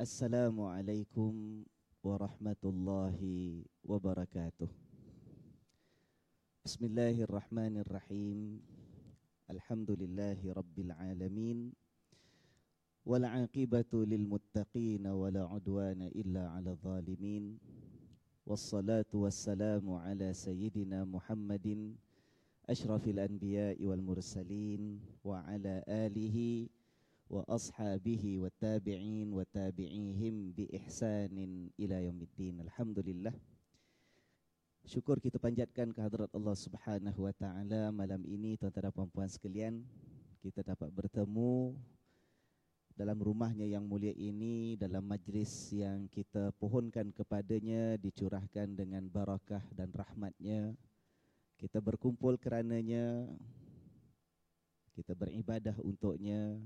السلام عليكم ورحمة الله وبركاته بسم الله الرحمن الرحيم الحمد لله رب العالمين والعاقبة للمتقين ولا عدوان إلا على الظالمين والصلاة والسلام على سيدنا محمد أشرف الأنبياء والمرسلين وعلى آله وأصحابه والتابعين وتابعيهم بإحسان إلى يوم الدين الحمد لله Syukur kita panjatkan kehadrat Allah Subhanahu wa taala malam ini tuan-tuan dan puan-puan sekalian kita dapat bertemu dalam rumahnya yang mulia ini dalam majlis yang kita pohonkan kepadanya dicurahkan dengan barakah dan rahmatnya kita berkumpul kerananya kita beribadah untuknya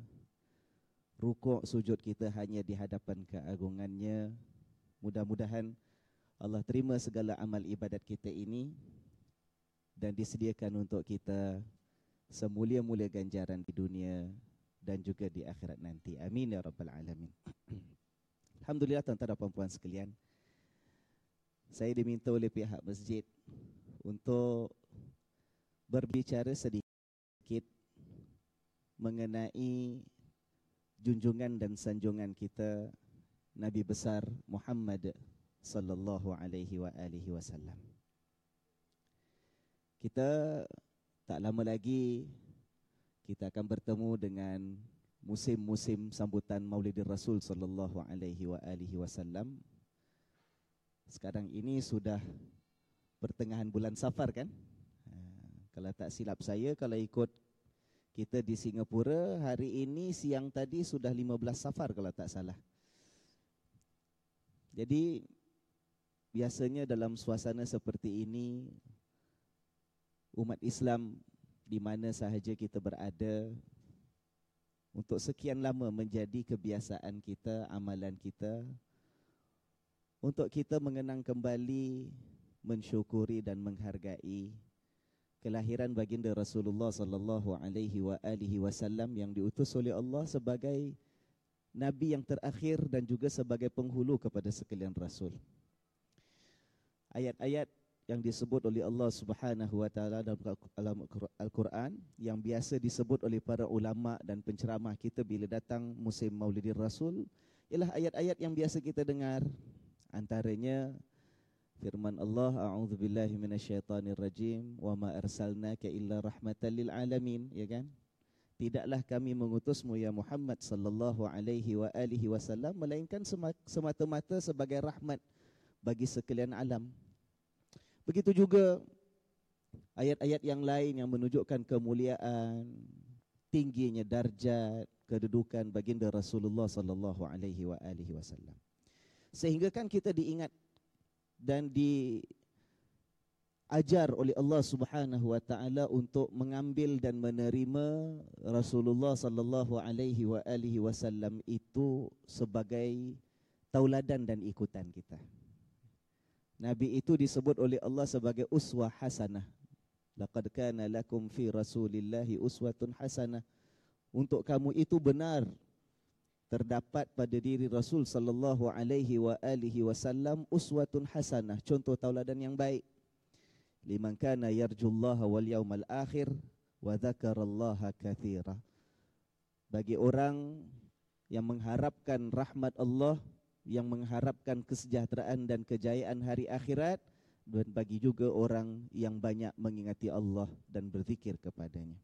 rukuk sujud kita hanya di hadapan keagungannya mudah-mudahan Allah terima segala amal ibadat kita ini dan disediakan untuk kita semulia-mulia ganjaran di dunia dan juga di akhirat nanti. Amin ya rabbal alamin. Alhamdulillah tuan-tuan dan puan-puan sekalian. Saya diminta oleh pihak masjid untuk berbicara sedikit mengenai junjungan dan sanjungan kita Nabi besar Muhammad sallallahu alaihi wa alihi wasallam. Kita tak lama lagi kita akan bertemu dengan musim-musim sambutan Maulidir Rasul sallallahu alaihi wa alihi wasallam. Sekarang ini sudah pertengahan bulan Safar kan? Ha, kalau tak silap saya kalau ikut kita di Singapura hari ini siang tadi sudah 15 Safar kalau tak salah. Jadi biasanya dalam suasana seperti ini umat Islam di mana sahaja kita berada untuk sekian lama menjadi kebiasaan kita, amalan kita untuk kita mengenang kembali, mensyukuri dan menghargai kelahiran baginda Rasulullah sallallahu alaihi wa alihi wasallam yang diutus oleh Allah sebagai nabi yang terakhir dan juga sebagai penghulu kepada sekalian rasul. Ayat-ayat yang disebut oleh Allah Subhanahu wa taala dalam Al-Quran yang biasa disebut oleh para ulama dan penceramah kita bila datang musim Maulidir Rasul ialah ayat-ayat yang biasa kita dengar. Antaranya firman Allah a'udzubillahi minasyaitonirrajim. Wa ma arsalnaka illa rahmatan lil alamin. Ya kan? Tidaklah kami mengutusmu ya Muhammad sallallahu alaihi wa alihi wasallam melainkan semata-mata sebagai rahmat bagi sekalian alam. Begitu juga ayat-ayat yang lain yang menunjukkan kemuliaan, tingginya darjat, kedudukan baginda Rasulullah sallallahu alaihi wa alihi wasallam. Sehingga kan kita diingat dan diajar oleh Allah Subhanahu wa taala untuk mengambil dan menerima Rasulullah sallallahu alaihi wa alihi wasallam itu sebagai tauladan dan ikutan kita. Nabi itu disebut oleh Allah sebagai uswah hasanah. Laqad kana lakum fi Rasulillahi uswatun hasanah. Untuk kamu itu benar terdapat pada diri Rasul sallallahu alaihi wa alihi wasallam uswatun hasanah, contoh tauladan yang baik. Liman kana yarjullaha wal yawmal akhir wa dzakarallaha katsira. Bagi orang yang mengharapkan rahmat Allah yang mengharapkan kesejahteraan dan kejayaan hari akhirat dan bagi juga orang yang banyak mengingati Allah dan berzikir kepadanya.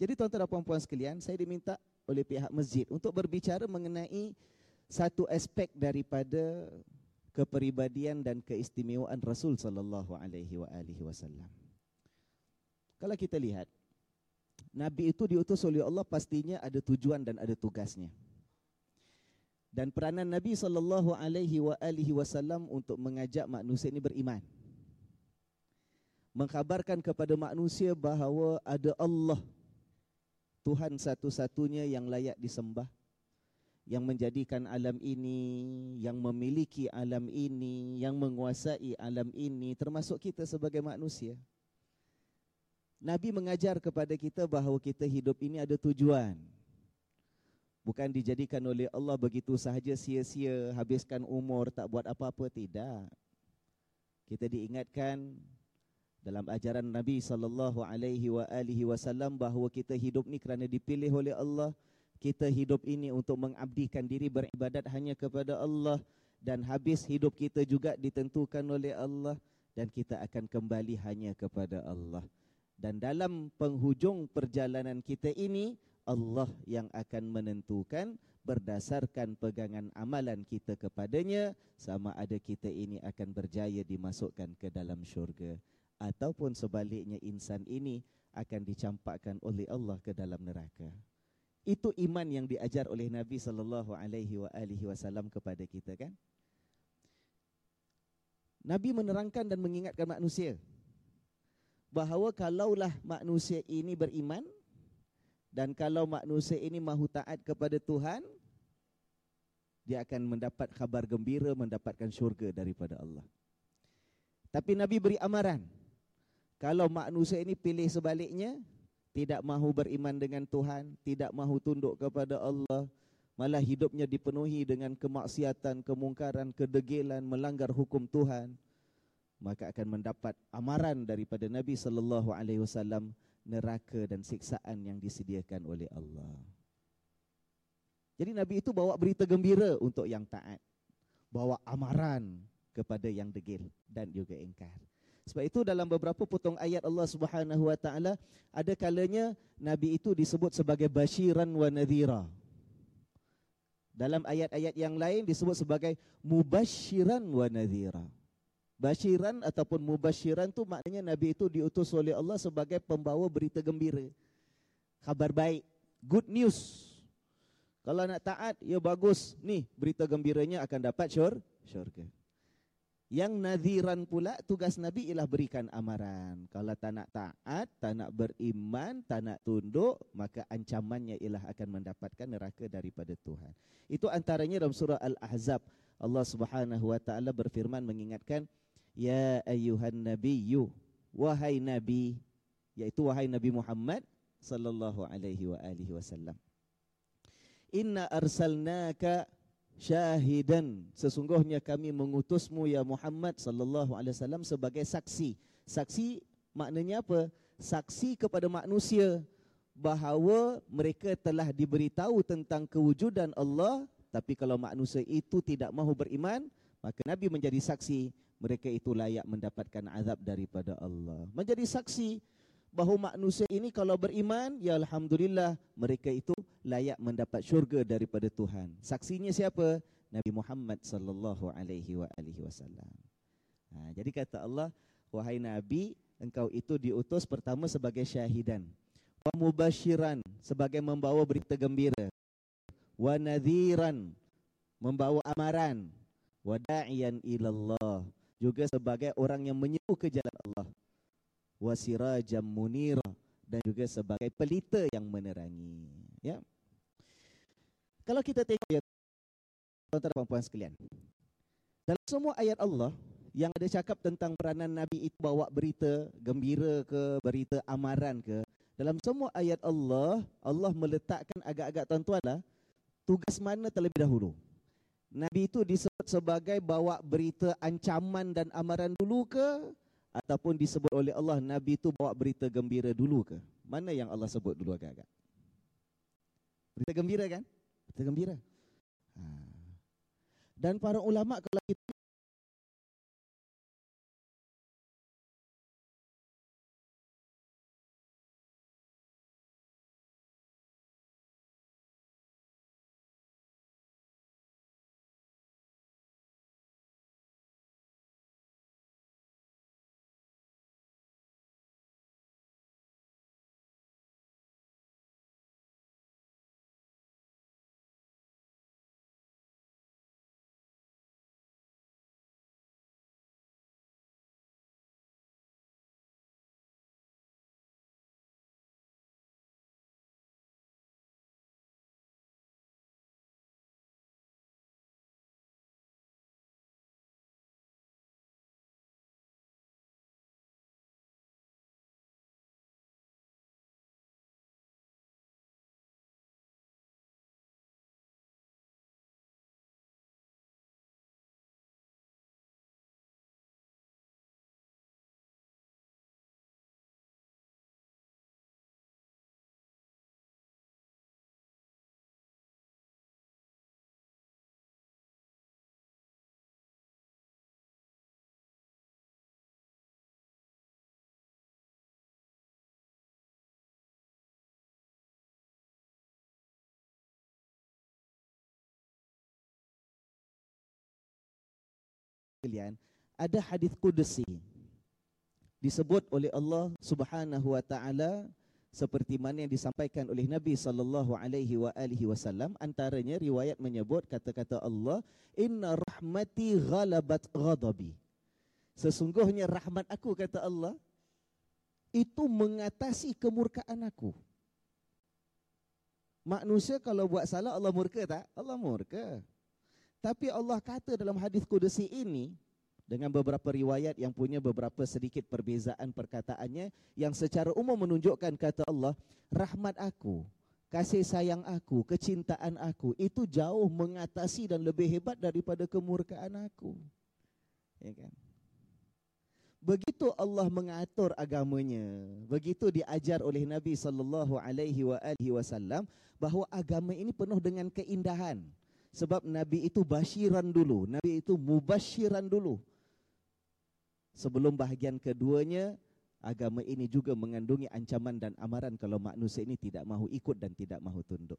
Jadi tuan-tuan dan puan-puan sekalian, saya diminta oleh pihak masjid untuk berbicara mengenai satu aspek daripada kepribadian dan keistimewaan Rasul sallallahu alaihi wasallam. Kalau kita lihat Nabi itu diutus oleh Allah pastinya ada tujuan dan ada tugasnya dan peranan Nabi sallallahu alaihi wasallam untuk mengajak manusia ini beriman. Mengkhabarkan kepada manusia bahawa ada Allah Tuhan satu-satunya yang layak disembah yang menjadikan alam ini, yang memiliki alam ini, yang menguasai alam ini termasuk kita sebagai manusia. Nabi mengajar kepada kita bahawa kita hidup ini ada tujuan Bukan dijadikan oleh Allah begitu sahaja sia-sia, habiskan umur, tak buat apa-apa, tidak. Kita diingatkan dalam ajaran Nabi sallallahu alaihi wasallam bahawa kita hidup ni kerana dipilih oleh Allah. Kita hidup ini untuk mengabdikan diri beribadat hanya kepada Allah dan habis hidup kita juga ditentukan oleh Allah dan kita akan kembali hanya kepada Allah. Dan dalam penghujung perjalanan kita ini, Allah yang akan menentukan berdasarkan pegangan amalan kita kepadanya sama ada kita ini akan berjaya dimasukkan ke dalam syurga ataupun sebaliknya insan ini akan dicampakkan oleh Allah ke dalam neraka. Itu iman yang diajar oleh Nabi sallallahu alaihi wasallam kepada kita kan? Nabi menerangkan dan mengingatkan manusia bahawa kalaulah manusia ini beriman dan kalau manusia ini mahu taat kepada Tuhan, dia akan mendapat khabar gembira, mendapatkan syurga daripada Allah. Tapi Nabi beri amaran, kalau manusia ini pilih sebaliknya, tidak mahu beriman dengan Tuhan, tidak mahu tunduk kepada Allah, malah hidupnya dipenuhi dengan kemaksiatan, kemungkaran, kedegilan, melanggar hukum Tuhan, maka akan mendapat amaran daripada Nabi sallallahu alaihi wasallam neraka dan siksaan yang disediakan oleh Allah. Jadi Nabi itu bawa berita gembira untuk yang taat. Bawa amaran kepada yang degil dan juga ingkar. Sebab itu dalam beberapa potong ayat Allah Subhanahu wa taala ada kalanya nabi itu disebut sebagai basyiran wa nadhira. Dalam ayat-ayat yang lain disebut sebagai mubasyiran wa nadhira. Basyiran ataupun mubasyiran tu maknanya Nabi itu diutus oleh Allah sebagai pembawa berita gembira. Kabar baik, good news. Kalau nak taat, ya bagus. Nih, berita gembiranya akan dapat syur, syurga. Yang nadhiran pula tugas Nabi ialah berikan amaran. Kalau tak nak taat, tak nak beriman, tak nak tunduk, maka ancamannya ialah akan mendapatkan neraka daripada Tuhan. Itu antaranya dalam surah Al-Ahzab. Allah Subhanahu wa taala berfirman mengingatkan Ya ayuhan nabiyyu wahai nabi yaitu wahai Nabi Muhammad sallallahu alaihi wa alihi wasallam Inna arsalnaka syahidan. Sesungguhnya kami mengutusmu ya Muhammad sallallahu alaihi wasallam sebagai saksi. Saksi maknanya apa? Saksi kepada manusia bahawa mereka telah diberitahu tentang kewujudan Allah tapi kalau manusia itu tidak mahu beriman maka nabi menjadi saksi. Mereka itu layak mendapatkan azab daripada Allah. Menjadi saksi bahawa manusia ini kalau beriman, ya Alhamdulillah, mereka itu layak mendapat syurga daripada Tuhan. Saksinya siapa? Nabi Muhammad sallallahu alaihi wa alihi wasallam. Ha, jadi kata Allah, wahai Nabi, engkau itu diutus pertama sebagai syahidan. Wa mubashiran, sebagai membawa berita gembira. Wa nadhiran, membawa amaran. Wa da'iyan ilallah, juga sebagai orang yang menyeru ke jalan Allah wasirajam munira dan juga sebagai pelita yang menerangi ya. Kalau kita tengok ya tuan-tuan dan puan sekalian dalam semua ayat Allah yang ada cakap tentang peranan nabi itu bawa berita gembira ke berita amaran ke dalam semua ayat Allah Allah meletakkan agak-agak tuan-tuan lah tugas mana terlebih dahulu? Nabi itu disebut sebagai bawa berita ancaman dan amaran dulu ke ataupun disebut oleh Allah Nabi itu bawa berita gembira dulu ke? Mana yang Allah sebut dulu agak-agak? Berita gembira kan? Berita gembira. Ha. Dan para ulama kalau kita sekalian, ada hadis kudusi disebut oleh Allah Subhanahu wa taala seperti mana yang disampaikan oleh Nabi sallallahu alaihi wa alihi wasallam. Antaranya riwayat menyebut kata-kata Allah inna rahmati ghalabat ghadabi. Sesungguhnya rahmat aku kata Allah itu mengatasi kemurkaan aku. Manusia kalau buat salah Allah murka tak? Allah murka tapi Allah kata dalam hadis kudusi ini dengan beberapa riwayat yang punya beberapa sedikit perbezaan perkataannya yang secara umum menunjukkan kata Allah rahmat aku kasih sayang aku kecintaan aku itu jauh mengatasi dan lebih hebat daripada kemurkaan aku. Ya kan? Begitu Allah mengatur agamanya begitu diajar oleh Nabi sallallahu alaihi wasallam bahawa agama ini penuh dengan keindahan sebab Nabi itu basyiran dulu. Nabi itu mubasyiran dulu. Sebelum bahagian keduanya, agama ini juga mengandungi ancaman dan amaran kalau manusia ini tidak mahu ikut dan tidak mahu tunduk.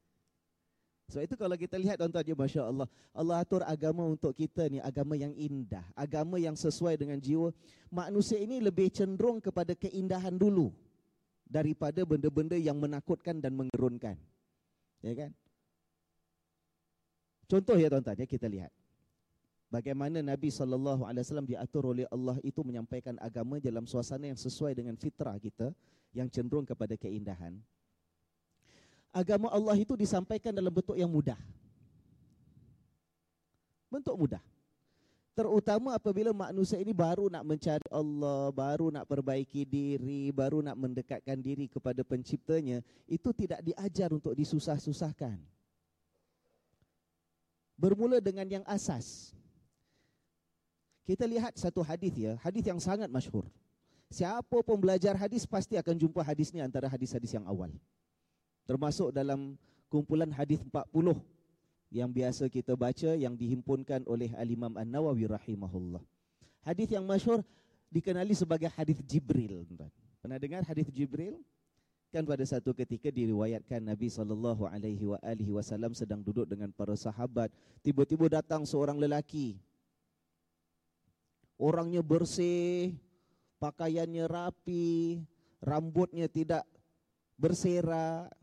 So itu kalau kita lihat tuan-tuan Masya Allah Allah atur agama untuk kita ni Agama yang indah Agama yang sesuai dengan jiwa. Manusia ini lebih cenderung kepada keindahan dulu Daripada benda-benda yang menakutkan dan mengerunkan. Ya kan Contoh ya tuan-tuan ya kita lihat bagaimana Nabi wasallam diatur oleh Allah itu menyampaikan agama dalam suasana yang sesuai dengan fitrah kita yang cenderung kepada keindahan. Agama Allah itu disampaikan dalam bentuk yang mudah. Bentuk mudah. Terutama apabila manusia ini baru nak mencari Allah, baru nak perbaiki diri, baru nak mendekatkan diri kepada penciptanya, itu tidak diajar untuk disusah-susahkan. Bermula dengan yang asas. Kita lihat satu hadis ya, hadis yang sangat masyhur. Siapa pun belajar hadis pasti akan jumpa hadis ni antara hadis-hadis yang awal. Termasuk dalam kumpulan hadis 40 yang biasa kita baca yang dihimpunkan oleh Al-Imam An-Nawawi rahimahullah. Hadis yang masyhur dikenali sebagai hadis Jibril. Pernah dengar hadis Jibril? Kan pada satu ketika diriwayatkan Nabi sallallahu alaihi wasallam sedang duduk dengan para sahabat, tiba-tiba datang seorang lelaki orangnya bersih, pakaiannya rapi, rambutnya tidak berserak.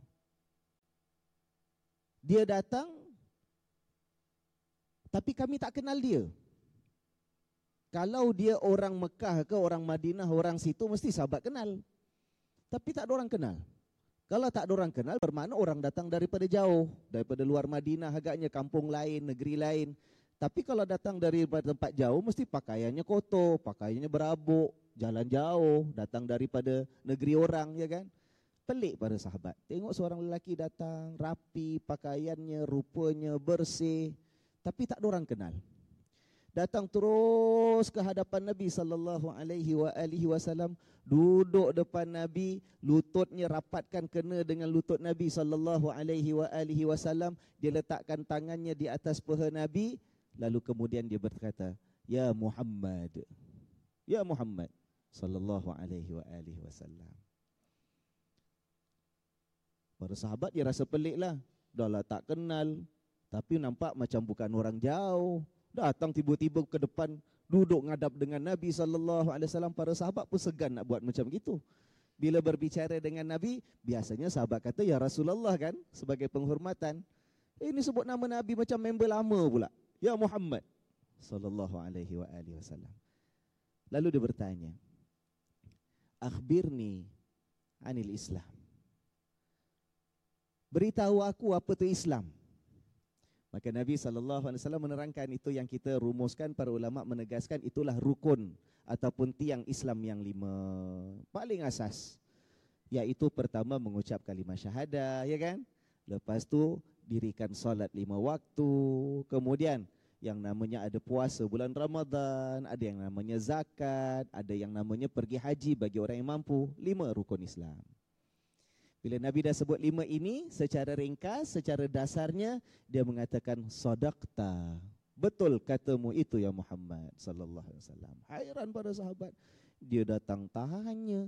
Dia datang, tapi kami tak kenal dia. Kalau dia orang Mekah ke orang Madinah, orang situ mesti sahabat kenal. Tapi tak ada orang kenal. Kalau tak ada orang kenal, bermakna orang datang daripada jauh. Daripada luar Madinah, agaknya kampung lain, negeri lain. Tapi kalau datang dari tempat jauh mesti pakaiannya kotor, pakaiannya berabuk, jalan jauh, datang daripada negeri orang ya kan? Pelik pada sahabat. Tengok seorang lelaki datang rapi, pakaiannya, rupanya bersih, tapi tak ada orang kenal. Datang terus ke hadapan Nabi sallallahu alaihi wasallam, duduk depan Nabi, lututnya rapatkan kena dengan lutut Nabi sallallahu alaihi wasallam, dia letakkan tangannya di atas paha Nabi, Lalu kemudian dia berkata, "Ya Muhammad." Ya Muhammad sallallahu alaihi wa alihi wasallam. Para sahabat dia rasa peliklah. Dahlah tak kenal, tapi nampak macam bukan orang jauh. Datang tiba-tiba ke depan duduk ngadap dengan Nabi sallallahu alaihi wasallam. Para sahabat pun segan nak buat macam gitu. Bila berbicara dengan Nabi, biasanya sahabat kata ya Rasulullah kan sebagai penghormatan. Ini sebut nama Nabi macam member lama pula. Ya Muhammad sallallahu alaihi wa alihi wasallam. Lalu dia bertanya, "Akhbirni anil Islam." Beritahu aku apa itu Islam. Maka Nabi wasallam menerangkan itu yang kita rumuskan para ulama menegaskan itulah rukun ataupun tiang Islam yang lima paling asas yaitu pertama mengucap kalimah syahadah ya kan lepas tu dirikan solat lima waktu. Kemudian yang namanya ada puasa bulan Ramadan, ada yang namanya zakat, ada yang namanya pergi haji bagi orang yang mampu. Lima rukun Islam. Bila Nabi dah sebut lima ini, secara ringkas, secara dasarnya, dia mengatakan, Sodakta. Betul katamu itu ya Muhammad sallallahu alaihi wasallam. Hairan para sahabat. Dia datang tahannya.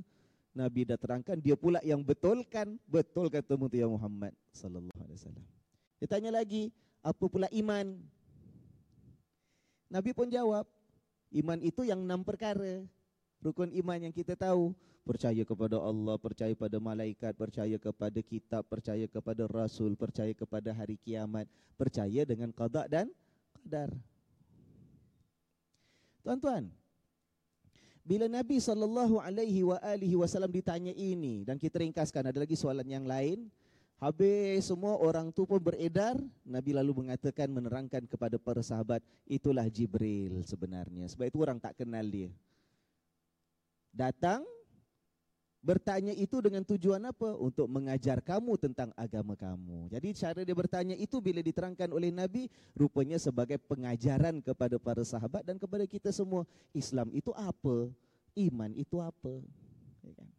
Nabi dah terangkan, dia pula yang betulkan. Betul katamu itu ya Muhammad sallallahu alaihi wasallam. Dia tanya lagi, apa pula iman? Nabi pun jawab, Iman itu yang enam perkara. Rukun iman yang kita tahu. Percaya kepada Allah, percaya pada malaikat, percaya kepada kitab, percaya kepada rasul, percaya kepada hari kiamat, percaya dengan qada dan qadar. Tuan-tuan, bila Nabi sallallahu alaihi wasallam ditanya ini dan kita ringkaskan ada lagi soalan yang lain, Habis semua orang tu pun beredar, Nabi lalu mengatakan menerangkan kepada para sahabat, itulah Jibril sebenarnya. Sebab itu orang tak kenal dia. Datang bertanya itu dengan tujuan apa? Untuk mengajar kamu tentang agama kamu. Jadi cara dia bertanya itu bila diterangkan oleh Nabi, rupanya sebagai pengajaran kepada para sahabat dan kepada kita semua. Islam itu apa? Iman itu apa? Ya kan?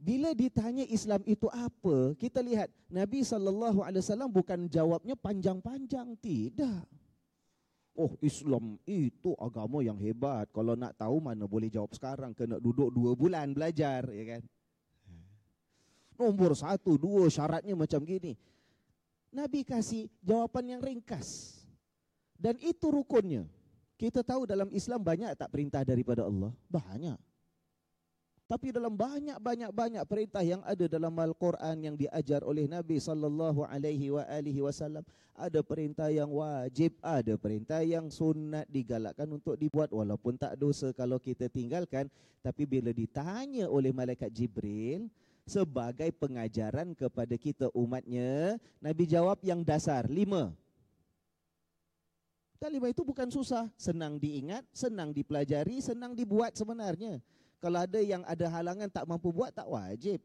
Bila ditanya Islam itu apa, kita lihat Nabi wasallam bukan jawabnya panjang-panjang, tidak. Oh, Islam itu agama yang hebat. Kalau nak tahu mana boleh jawab sekarang, kena duduk dua bulan belajar, ya kan? Nombor satu, dua syaratnya macam gini. Nabi kasih jawapan yang ringkas. Dan itu rukunnya. Kita tahu dalam Islam banyak tak perintah daripada Allah? Banyak. Tapi dalam banyak-banyak-banyak perintah yang ada dalam Al-Quran yang diajar oleh Nabi sallallahu alaihi wasallam, ada perintah yang wajib, ada perintah yang sunat digalakkan untuk dibuat walaupun tak dosa kalau kita tinggalkan, tapi bila ditanya oleh malaikat Jibril sebagai pengajaran kepada kita umatnya, Nabi jawab yang dasar, lima. Dan lima itu bukan susah, senang diingat, senang dipelajari, senang dibuat sebenarnya. Kalau ada yang ada halangan tak mampu buat tak wajib.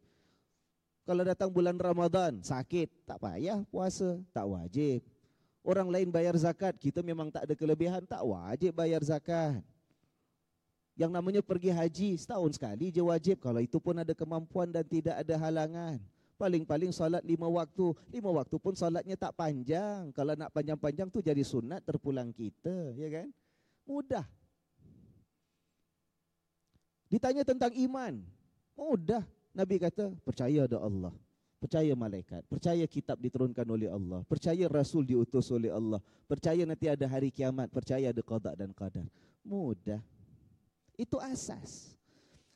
Kalau datang bulan Ramadan sakit tak payah puasa tak wajib. Orang lain bayar zakat kita memang tak ada kelebihan tak wajib bayar zakat. Yang namanya pergi haji setahun sekali je wajib kalau itu pun ada kemampuan dan tidak ada halangan. Paling-paling solat lima waktu. Lima waktu pun solatnya tak panjang. Kalau nak panjang-panjang tu jadi sunat terpulang kita. ya kan? Mudah. Ditanya tentang iman. Mudah. Nabi kata, percaya ada Allah. Percaya malaikat. Percaya kitab diturunkan oleh Allah. Percaya Rasul diutus oleh Allah. Percaya nanti ada hari kiamat. Percaya ada qada dan qadar. Mudah. Itu asas.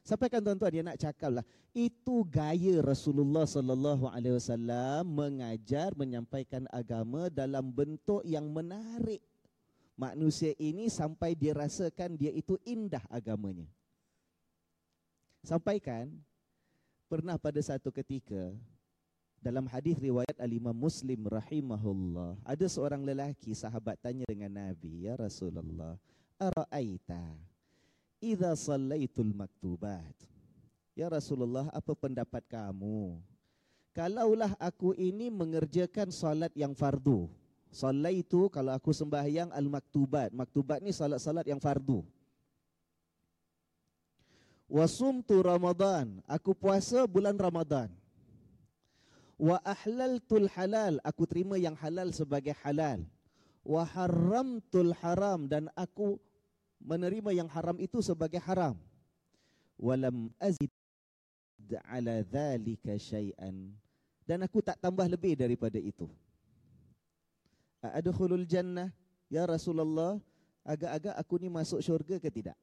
Sampaikan tuan-tuan dia nak cakap lah. Itu gaya Rasulullah sallallahu alaihi wasallam mengajar menyampaikan agama dalam bentuk yang menarik manusia ini sampai dia rasakan dia itu indah agamanya. Sampaikan pernah pada satu ketika dalam hadis riwayat al-Imam Muslim rahimahullah ada seorang lelaki sahabat tanya dengan Nabi ya Rasulullah araaita idza sallaitul maktubat? Ya Rasulullah apa pendapat kamu? Kalaulah aku ini mengerjakan solat yang fardu sallaitu kalau aku sembahyang al-maktubat maktubat ni salat-salat yang fardu Wasumtu Ramadan, aku puasa bulan Ramadan. Wa ahlaltul halal, aku terima yang halal sebagai halal. Wa haramtul haram dan aku menerima yang haram itu sebagai haram. Walam azid ala dhalika syai'an dan aku tak tambah lebih daripada itu. Adkhulul jannah ya Rasulullah, agak-agak aku ni masuk syurga ke tidak?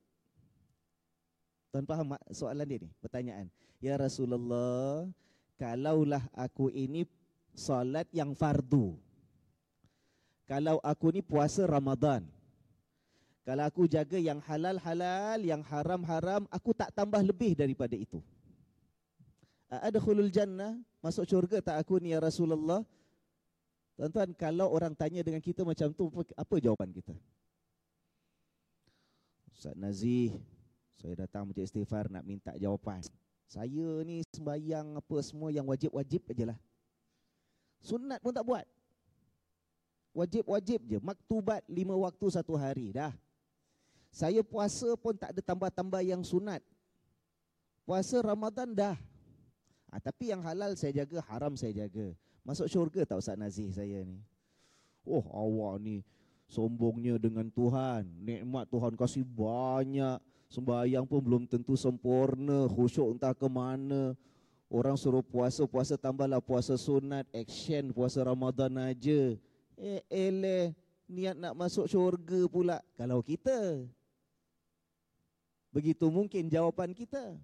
Tuan faham soalan dia ni? Pertanyaan. Ya Rasulullah, kalaulah aku ini solat yang fardu. Kalau aku ni puasa Ramadan. Kalau aku jaga yang halal-halal, yang haram-haram, aku tak tambah lebih daripada itu. Ada khulul jannah, masuk syurga tak aku ni ya Rasulullah? Tuan-tuan, kalau orang tanya dengan kita macam tu, apa jawapan kita? Ustaz Nazih, saya datang macam istighfar nak minta jawapan. Saya ni sembahyang apa semua yang wajib-wajib aja lah. Sunat pun tak buat. Wajib-wajib je. Maktubat lima waktu satu hari. Dah. Saya puasa pun tak ada tambah-tambah yang sunat. Puasa Ramadan dah. Ha, tapi yang halal saya jaga, haram saya jaga. Masuk syurga tak Ustaz Nazih saya ni? Oh awak ni sombongnya dengan Tuhan. Nikmat Tuhan kasih banyak. Sembahyang pun belum tentu sempurna, khusyuk entah ke mana. Orang suruh puasa, puasa tambahlah puasa sunat, action puasa Ramadan aja. Eh, eleh, niat nak masuk syurga pula kalau kita. Begitu mungkin jawapan kita.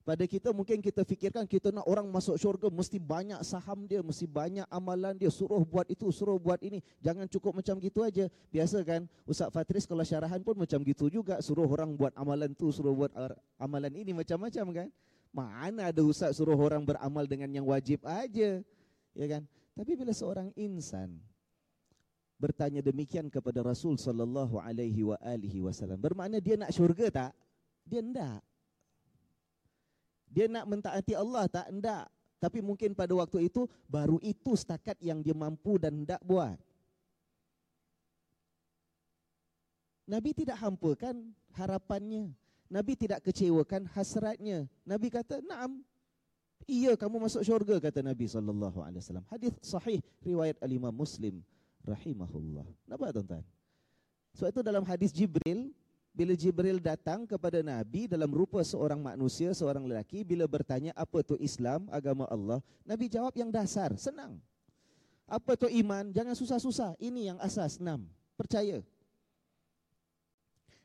Pada kita mungkin kita fikirkan kita nak orang masuk syurga mesti banyak saham dia, mesti banyak amalan dia, suruh buat itu, suruh buat ini. Jangan cukup macam gitu aja. Biasa kan Ustaz Fatris kalau syarahan pun macam gitu juga, suruh orang buat amalan tu, suruh buat amalan ini macam-macam kan. Mana ada Ustaz suruh orang beramal dengan yang wajib aja. Ya kan? Tapi bila seorang insan bertanya demikian kepada Rasul sallallahu alaihi wa alihi wasallam, bermakna dia nak syurga tak? Dia enggak. Dia nak mentaati Allah tak? Enggak. Tapi mungkin pada waktu itu baru itu setakat yang dia mampu dan hendak buat. Nabi tidak hampakan harapannya. Nabi tidak kecewakan hasratnya. Nabi kata, "Naam. Iya, kamu masuk syurga," kata Nabi sallallahu alaihi wasallam. Hadis sahih riwayat Al-Imam Muslim rahimahullah. Nampak tuan-tuan? Sebab itu dalam hadis Jibril, bila Jibril datang kepada Nabi dalam rupa seorang manusia, seorang lelaki, bila bertanya apa itu Islam, agama Allah, Nabi jawab yang dasar, senang. Apa itu iman? Jangan susah-susah. Ini yang asas, enam. Percaya.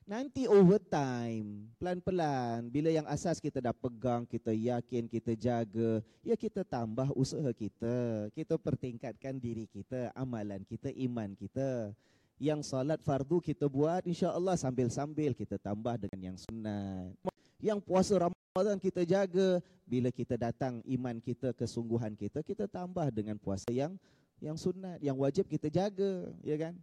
Nanti over time, pelan-pelan, bila yang asas kita dah pegang, kita yakin, kita jaga, ya kita tambah usaha kita. Kita pertingkatkan diri kita, amalan kita, iman kita yang salat fardu kita buat insya-Allah sambil-sambil kita tambah dengan yang sunat. Yang puasa Ramadan kita jaga bila kita datang iman kita kesungguhan kita kita tambah dengan puasa yang yang sunat, yang wajib kita jaga, ya kan?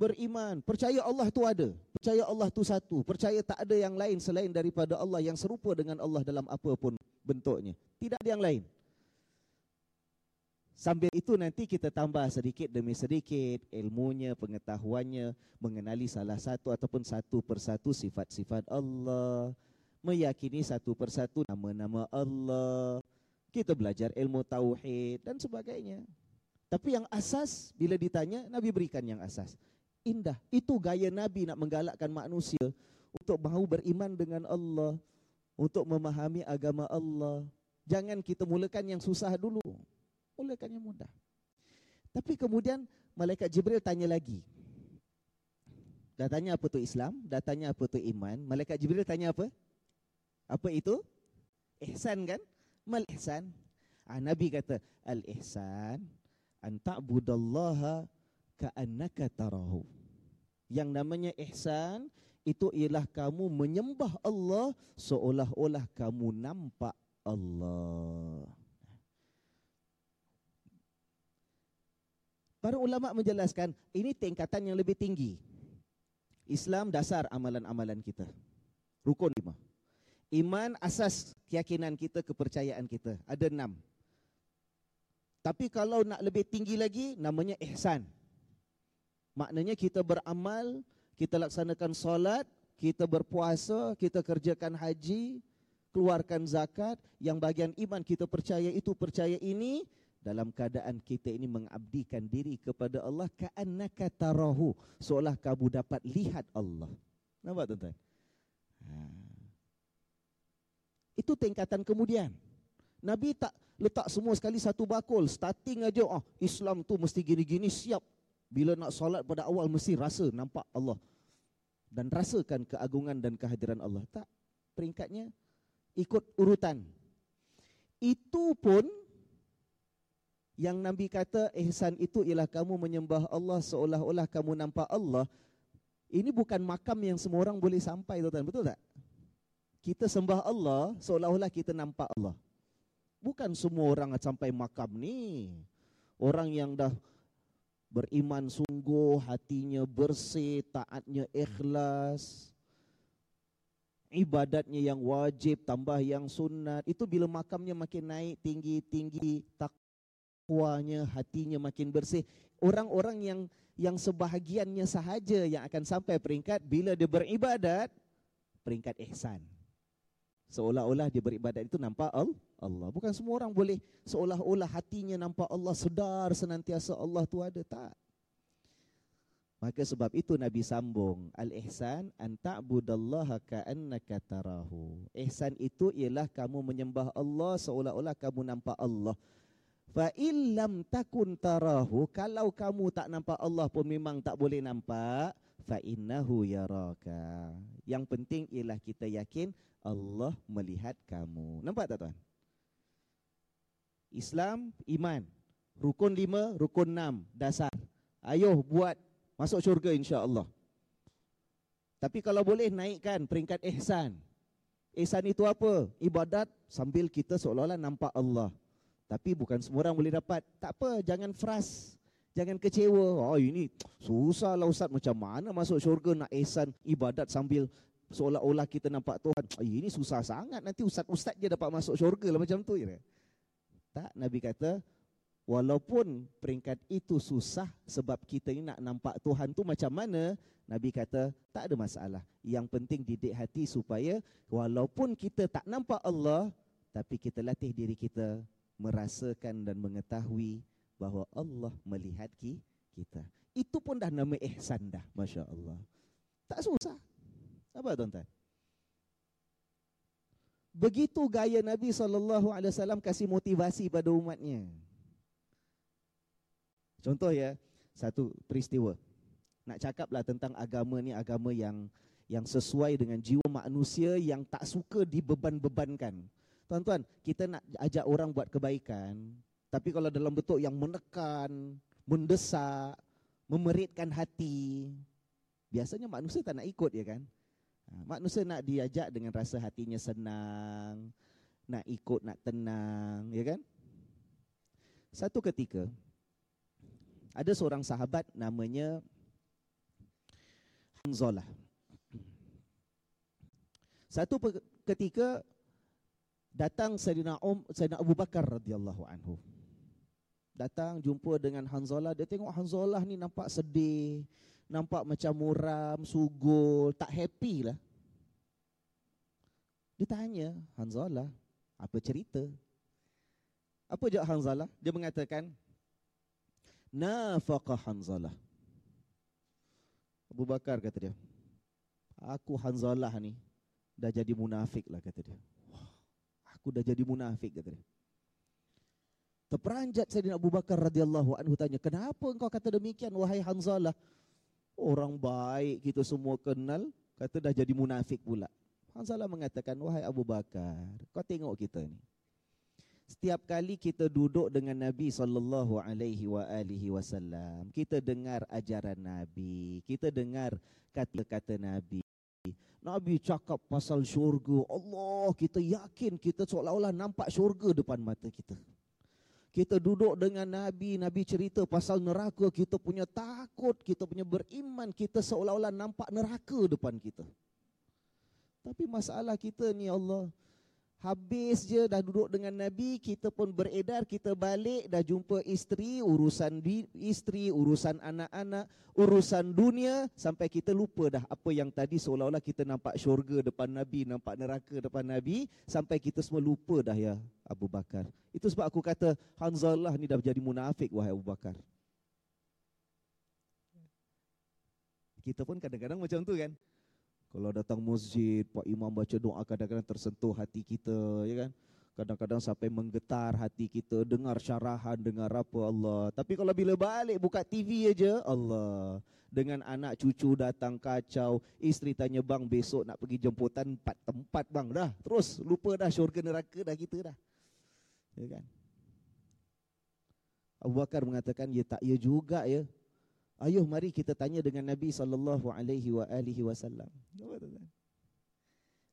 Beriman, percaya Allah tu ada, percaya Allah tu satu, percaya tak ada yang lain selain daripada Allah yang serupa dengan Allah dalam apa pun bentuknya. Tidak ada yang lain. Sambil itu nanti kita tambah sedikit demi sedikit ilmunya, pengetahuannya, mengenali salah satu ataupun satu persatu sifat-sifat Allah, meyakini satu persatu nama-nama Allah. Kita belajar ilmu tauhid dan sebagainya. Tapi yang asas bila ditanya Nabi berikan yang asas. Indah. Itu gaya Nabi nak menggalakkan manusia untuk mahu beriman dengan Allah, untuk memahami agama Allah. Jangan kita mulakan yang susah dulu mulakan yang mudah. Tapi kemudian malaikat Jibril tanya lagi. Dah tanya apa tu Islam, dah tanya apa tu iman. Malaikat Jibril tanya apa? Apa itu? Ihsan kan? Mal ihsan. Ah, Nabi kata, al ihsan an ta'budallaha ka'annaka tarahu. Yang namanya ihsan itu ialah kamu menyembah Allah seolah-olah kamu nampak Allah. Para ulama menjelaskan ini tingkatan yang lebih tinggi. Islam dasar amalan-amalan kita. Rukun lima. Iman asas keyakinan kita, kepercayaan kita. Ada enam. Tapi kalau nak lebih tinggi lagi, namanya ihsan. Maknanya kita beramal, kita laksanakan solat, kita berpuasa, kita kerjakan haji, keluarkan zakat. Yang bagian iman kita percaya itu, percaya ini, dalam keadaan kita ini mengabdikan diri kepada Allah ka'annaka tarahu seolah kamu dapat lihat Allah. Nampak tuan-tuan? Ha. Itu tingkatan kemudian. Nabi tak letak semua sekali satu bakul, starting aja oh Islam tu mesti gini-gini siap. Bila nak solat pada awal mesti rasa nampak Allah dan rasakan keagungan dan kehadiran Allah. Tak, peringkatnya ikut urutan. Itu pun yang Nabi kata ihsan itu ialah kamu menyembah Allah seolah-olah kamu nampak Allah. Ini bukan makam yang semua orang boleh sampai tuan-tuan, betul tak? Kita sembah Allah seolah-olah kita nampak Allah. Bukan semua orang sampai makam ni. Orang yang dah beriman sungguh, hatinya bersih, taatnya ikhlas, ibadatnya yang wajib tambah yang sunat. Itu bila makamnya makin naik tinggi-tinggi, tak takwanya, hatinya makin bersih. Orang-orang yang yang sebahagiannya sahaja yang akan sampai peringkat bila dia beribadat, peringkat ihsan. Seolah-olah dia beribadat itu nampak Allah. Bukan semua orang boleh seolah-olah hatinya nampak Allah sedar senantiasa Allah tu ada. Tak. Maka sebab itu Nabi sambung Al-ihsan an ta'budallaha ka'annaka tarahu. Ihsan itu ialah kamu menyembah Allah seolah-olah kamu nampak Allah Fa illam takun tarahu kalau kamu tak nampak Allah pun memang tak boleh nampak fa innahu yaraka. Yang penting ialah kita yakin Allah melihat kamu. Nampak tak tuan? Islam iman. Rukun lima, rukun enam, dasar. Ayuh buat masuk syurga insya-Allah. Tapi kalau boleh naikkan peringkat ihsan. Ihsan itu apa? Ibadat sambil kita seolah-olah nampak Allah. Tapi bukan semua orang boleh dapat. Tak apa, jangan fras. Jangan kecewa. Oh ini susahlah Ustaz macam mana masuk syurga nak ihsan ibadat sambil seolah-olah kita nampak Tuhan. Oh, ini susah sangat nanti ustaz-ustaz dia dapat masuk syurga lah macam tu. Ya? Tak, Nabi kata walaupun peringkat itu susah sebab kita ni nak nampak Tuhan tu macam mana, Nabi kata tak ada masalah. Yang penting didik hati supaya walaupun kita tak nampak Allah tapi kita latih diri kita merasakan dan mengetahui bahawa Allah melihat kita. Itu pun dah nama ihsan dah, Masya Allah. Tak susah. Apa tuan-tuan? Begitu gaya Nabi SAW kasih motivasi pada umatnya. Contoh ya, satu peristiwa. Nak cakaplah tentang agama ni agama yang yang sesuai dengan jiwa manusia yang tak suka dibeban-bebankan. Tuan-tuan, kita nak ajak orang buat kebaikan, tapi kalau dalam bentuk yang menekan, mendesak, memeritkan hati, biasanya manusia tak nak ikut ya kan? Ha, manusia nak diajak dengan rasa hatinya senang, nak ikut, nak tenang, ya kan? Satu ketika, ada seorang sahabat namanya Hanzalah. Satu ketika datang Sayyidina Um Sayyidina Abu Bakar radhiyallahu anhu. Datang jumpa dengan Hanzalah, dia tengok Hanzalah ni nampak sedih, nampak macam muram, sugul, tak happy lah. Dia tanya Hanzalah, apa cerita? Apa jawab Hanzalah? Dia mengatakan, Nafaqah Hanzalah. Abu Bakar kata dia, aku Hanzalah ni dah jadi munafik lah kata dia aku dah jadi munafik kata dia. Terperanjat Sayyidina Abu Bakar radhiyallahu anhu tanya, "Kenapa engkau kata demikian wahai Hanzalah?" Orang baik kita semua kenal, kata dah jadi munafik pula. Hanzalah mengatakan, "Wahai Abu Bakar, kau tengok kita ni. Setiap kali kita duduk dengan Nabi sallallahu alaihi wa alihi wasallam, kita dengar ajaran Nabi, kita dengar kata-kata Nabi. Nabi cakap pasal syurga. Allah, kita yakin kita seolah-olah nampak syurga depan mata kita. Kita duduk dengan Nabi, Nabi cerita pasal neraka, kita punya takut, kita punya beriman, kita seolah-olah nampak neraka depan kita. Tapi masalah kita ni Allah, Habis je dah duduk dengan Nabi, kita pun beredar, kita balik, dah jumpa isteri, urusan isteri, urusan anak-anak, urusan dunia, sampai kita lupa dah apa yang tadi seolah-olah kita nampak syurga depan Nabi, nampak neraka depan Nabi, sampai kita semua lupa dah ya Abu Bakar. Itu sebab aku kata, Hanzalah ni dah jadi munafik wahai Abu Bakar. Kita pun kadang-kadang macam tu kan. Kalau datang masjid, Pak Imam baca doa kadang-kadang tersentuh hati kita, ya kan? Kadang-kadang sampai menggetar hati kita, dengar syarahan, dengar apa Allah. Tapi kalau bila balik buka TV aja, Allah. Dengan anak cucu datang kacau, isteri tanya bang besok nak pergi jemputan empat tempat bang dah. Terus lupa dah syurga neraka dah kita dah. Ya kan? Abu Bakar mengatakan, ya tak ya juga ya. Ayuh mari kita tanya dengan Nabi sallallahu alaihi wa alihi wasallam.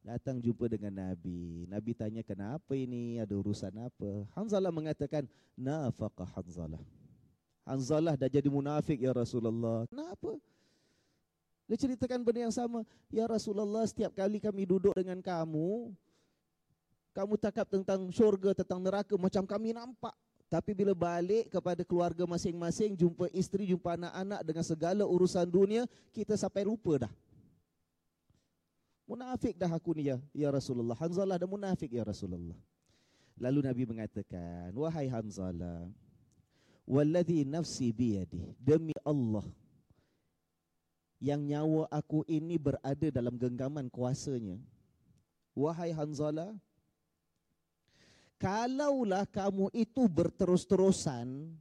Datang jumpa dengan Nabi. Nabi tanya kenapa ini? Ada urusan apa? Hanzalah mengatakan nafaqah Hanzalah. Hanzalah dah jadi munafik ya Rasulullah. Kenapa? Dia ceritakan benda yang sama. Ya Rasulullah, setiap kali kami duduk dengan kamu, kamu cakap tentang syurga, tentang neraka macam kami nampak. Tapi bila balik kepada keluarga masing-masing, jumpa isteri, jumpa anak-anak dengan segala urusan dunia, kita sampai lupa dah. Munafik dah aku ni ya, ya Rasulullah. Hanzalah dah munafik ya Rasulullah. Lalu Nabi mengatakan, wahai Hanzalah, walladhi nafsi biyadi, demi Allah, yang nyawa aku ini berada dalam genggaman kuasanya. Wahai Hanzalah, Kalaulah kamu itu berterus-terusan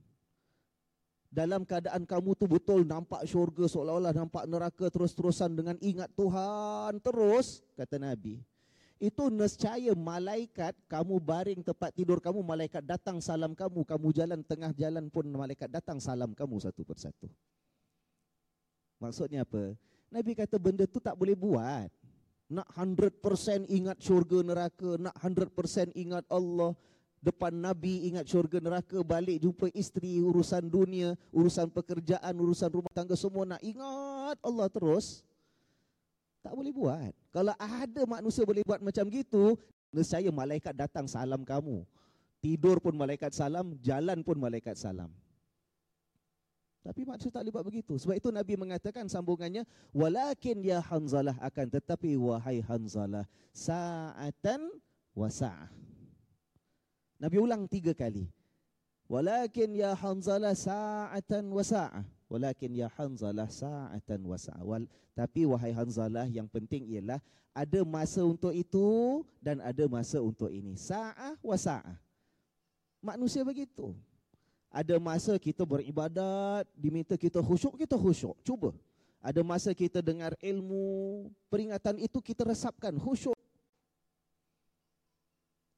dalam keadaan kamu tu betul nampak syurga seolah-olah nampak neraka terus-terusan dengan ingat Tuhan terus kata Nabi. Itu nescaya malaikat kamu baring tempat tidur kamu malaikat datang salam kamu kamu jalan tengah jalan pun malaikat datang salam kamu satu persatu. Maksudnya apa? Nabi kata benda tu tak boleh buat nak 100% ingat syurga neraka nak 100% ingat Allah depan nabi ingat syurga neraka balik jumpa isteri urusan dunia urusan pekerjaan urusan rumah tangga semua nak ingat Allah terus tak boleh buat. Kalau ada manusia boleh buat macam gitu, nescaya malaikat datang salam kamu. Tidur pun malaikat salam, jalan pun malaikat salam. Tapi manusia tak boleh buat begitu. Sebab itu Nabi mengatakan sambungannya, walakin ya Hanzalah akan tetapi wahai Hanzalah, sa'atan wa sa'ah. Nabi ulang tiga kali. Walakin ya Hanzalah sa'atan wa sa'ah. Walakin ya Hanzalah sa'atan wa sa'awal. Tapi wahai Hanzalah yang penting ialah ada masa untuk itu dan ada masa untuk ini. Sa'ah wa sa'ah. Manusia begitu. Ada masa kita beribadat, diminta kita khusyuk, kita khusyuk. Cuba. Ada masa kita dengar ilmu, peringatan itu kita resapkan, khusyuk.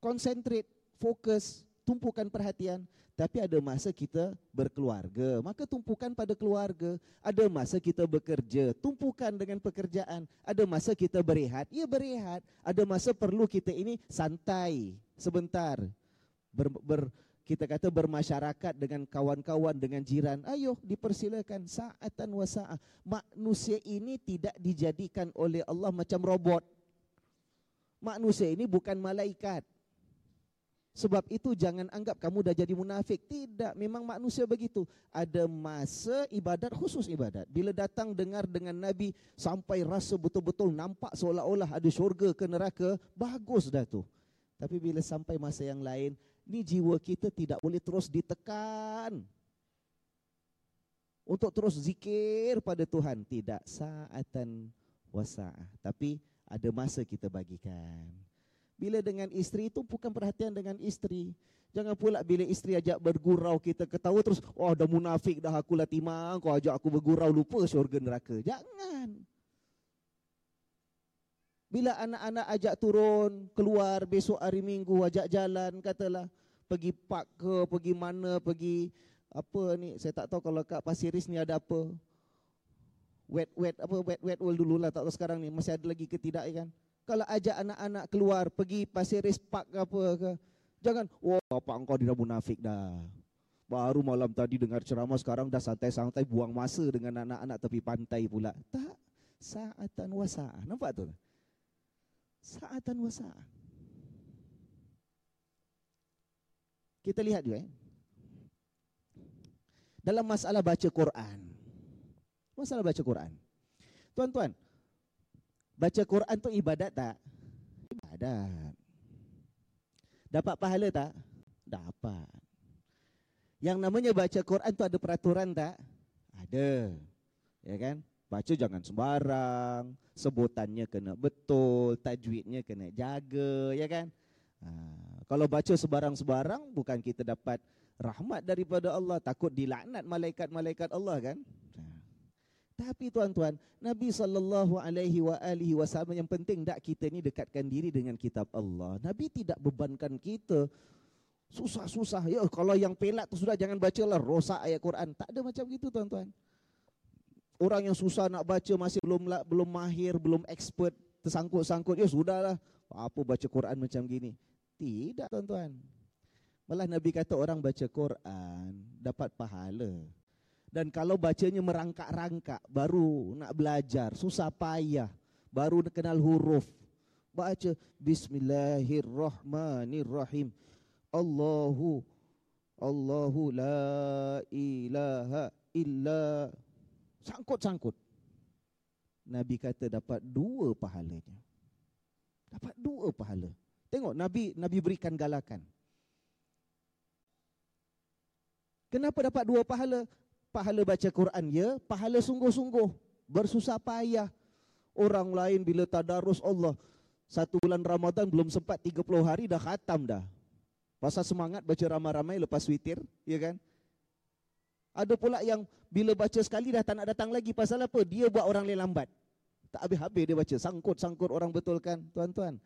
Concentrate, fokus, tumpukan perhatian. Tapi ada masa kita berkeluarga, maka tumpukan pada keluarga. Ada masa kita bekerja, tumpukan dengan pekerjaan. Ada masa kita berehat, ya berehat. Ada masa perlu kita ini santai sebentar. Ber, ber, kita kata bermasyarakat dengan kawan-kawan, dengan jiran. Ayo dipersilakan saatan wa sa'ah. Manusia ini tidak dijadikan oleh Allah macam robot. Manusia ini bukan malaikat. Sebab itu jangan anggap kamu dah jadi munafik. Tidak, memang manusia begitu. Ada masa ibadat khusus ibadat. Bila datang dengar dengan Nabi sampai rasa betul-betul nampak seolah-olah ada syurga ke neraka, bagus dah tu. Tapi bila sampai masa yang lain, ni jiwa kita tidak boleh terus ditekan. Untuk terus zikir pada Tuhan. Tidak, saatan wasa'ah. Tapi ada masa kita bagikan. Bila dengan isteri itu bukan perhatian dengan isteri. Jangan pula bila isteri ajak bergurau kita ketawa terus, oh dah munafik dah aku lah timang, kau ajak aku bergurau lupa syurga neraka. Jangan. Bila anak-anak ajak turun, keluar besok hari minggu, ajak jalan, katalah pergi park ke, pergi mana, pergi apa ni, saya tak tahu kalau kat Pasiris ni ada apa. Wet, wet, apa, wet, wet world dulu lah, tak tahu sekarang ni, masih ada lagi ke tidak kan kalau ajak anak-anak keluar pergi Pasir Ris Park ke apa ke. Jangan, wah oh, apa engkau tidak munafik dah. Baru malam tadi dengar ceramah sekarang dah santai-santai buang masa dengan anak-anak tepi pantai pula. Tak, saatan wasa. Nampak tu? Saatan wasa. Kita lihat juga eh. Dalam masalah baca Quran. Masalah baca Quran. Tuan-tuan, Baca Quran tu ibadat tak? Ibadat. Dapat pahala tak? Dapat. Yang namanya baca Quran tu ada peraturan tak? Ada. Ya kan? Baca jangan sembarang, sebutannya kena betul, tajwidnya kena jaga, ya kan? Ha, kalau baca sebarang-sebarang bukan kita dapat rahmat daripada Allah, takut dilaknat malaikat-malaikat Allah kan? Tapi tuan-tuan, Nabi sallallahu alaihi wa alihi wasallam yang penting dak kita ni dekatkan diri dengan kitab Allah. Nabi tidak bebankan kita susah-susah. Ya kalau yang pelak tu sudah jangan bacalah rosak ayat Quran. Tak ada macam gitu tuan-tuan. Orang yang susah nak baca masih belum belum mahir, belum expert, tersangkut-sangkut, ya sudahlah. Apa baca Quran macam gini? Tidak tuan-tuan. Malah Nabi kata orang baca Quran dapat pahala. Dan kalau bacanya merangkak-rangkak, baru nak belajar, susah payah, baru nak kenal huruf. Baca Bismillahirrahmanirrahim. Allahu Allahu la ilaha illa sangkut-sangkut. Nabi kata dapat dua pahalanya. Dapat dua pahala. Tengok Nabi Nabi berikan galakan. Kenapa dapat dua pahala? pahala baca Quran ya, pahala sungguh-sungguh, bersusah payah. Orang lain bila tadarus Allah, satu bulan Ramadan belum sempat 30 hari dah khatam dah. Pasal semangat baca ramai-ramai lepas witir, ya kan? Ada pula yang bila baca sekali dah tak nak datang lagi. Pasal apa? Dia buat orang lain lambat. Tak habis-habis dia baca. Sangkut-sangkut orang betulkan. Tuan-tuan.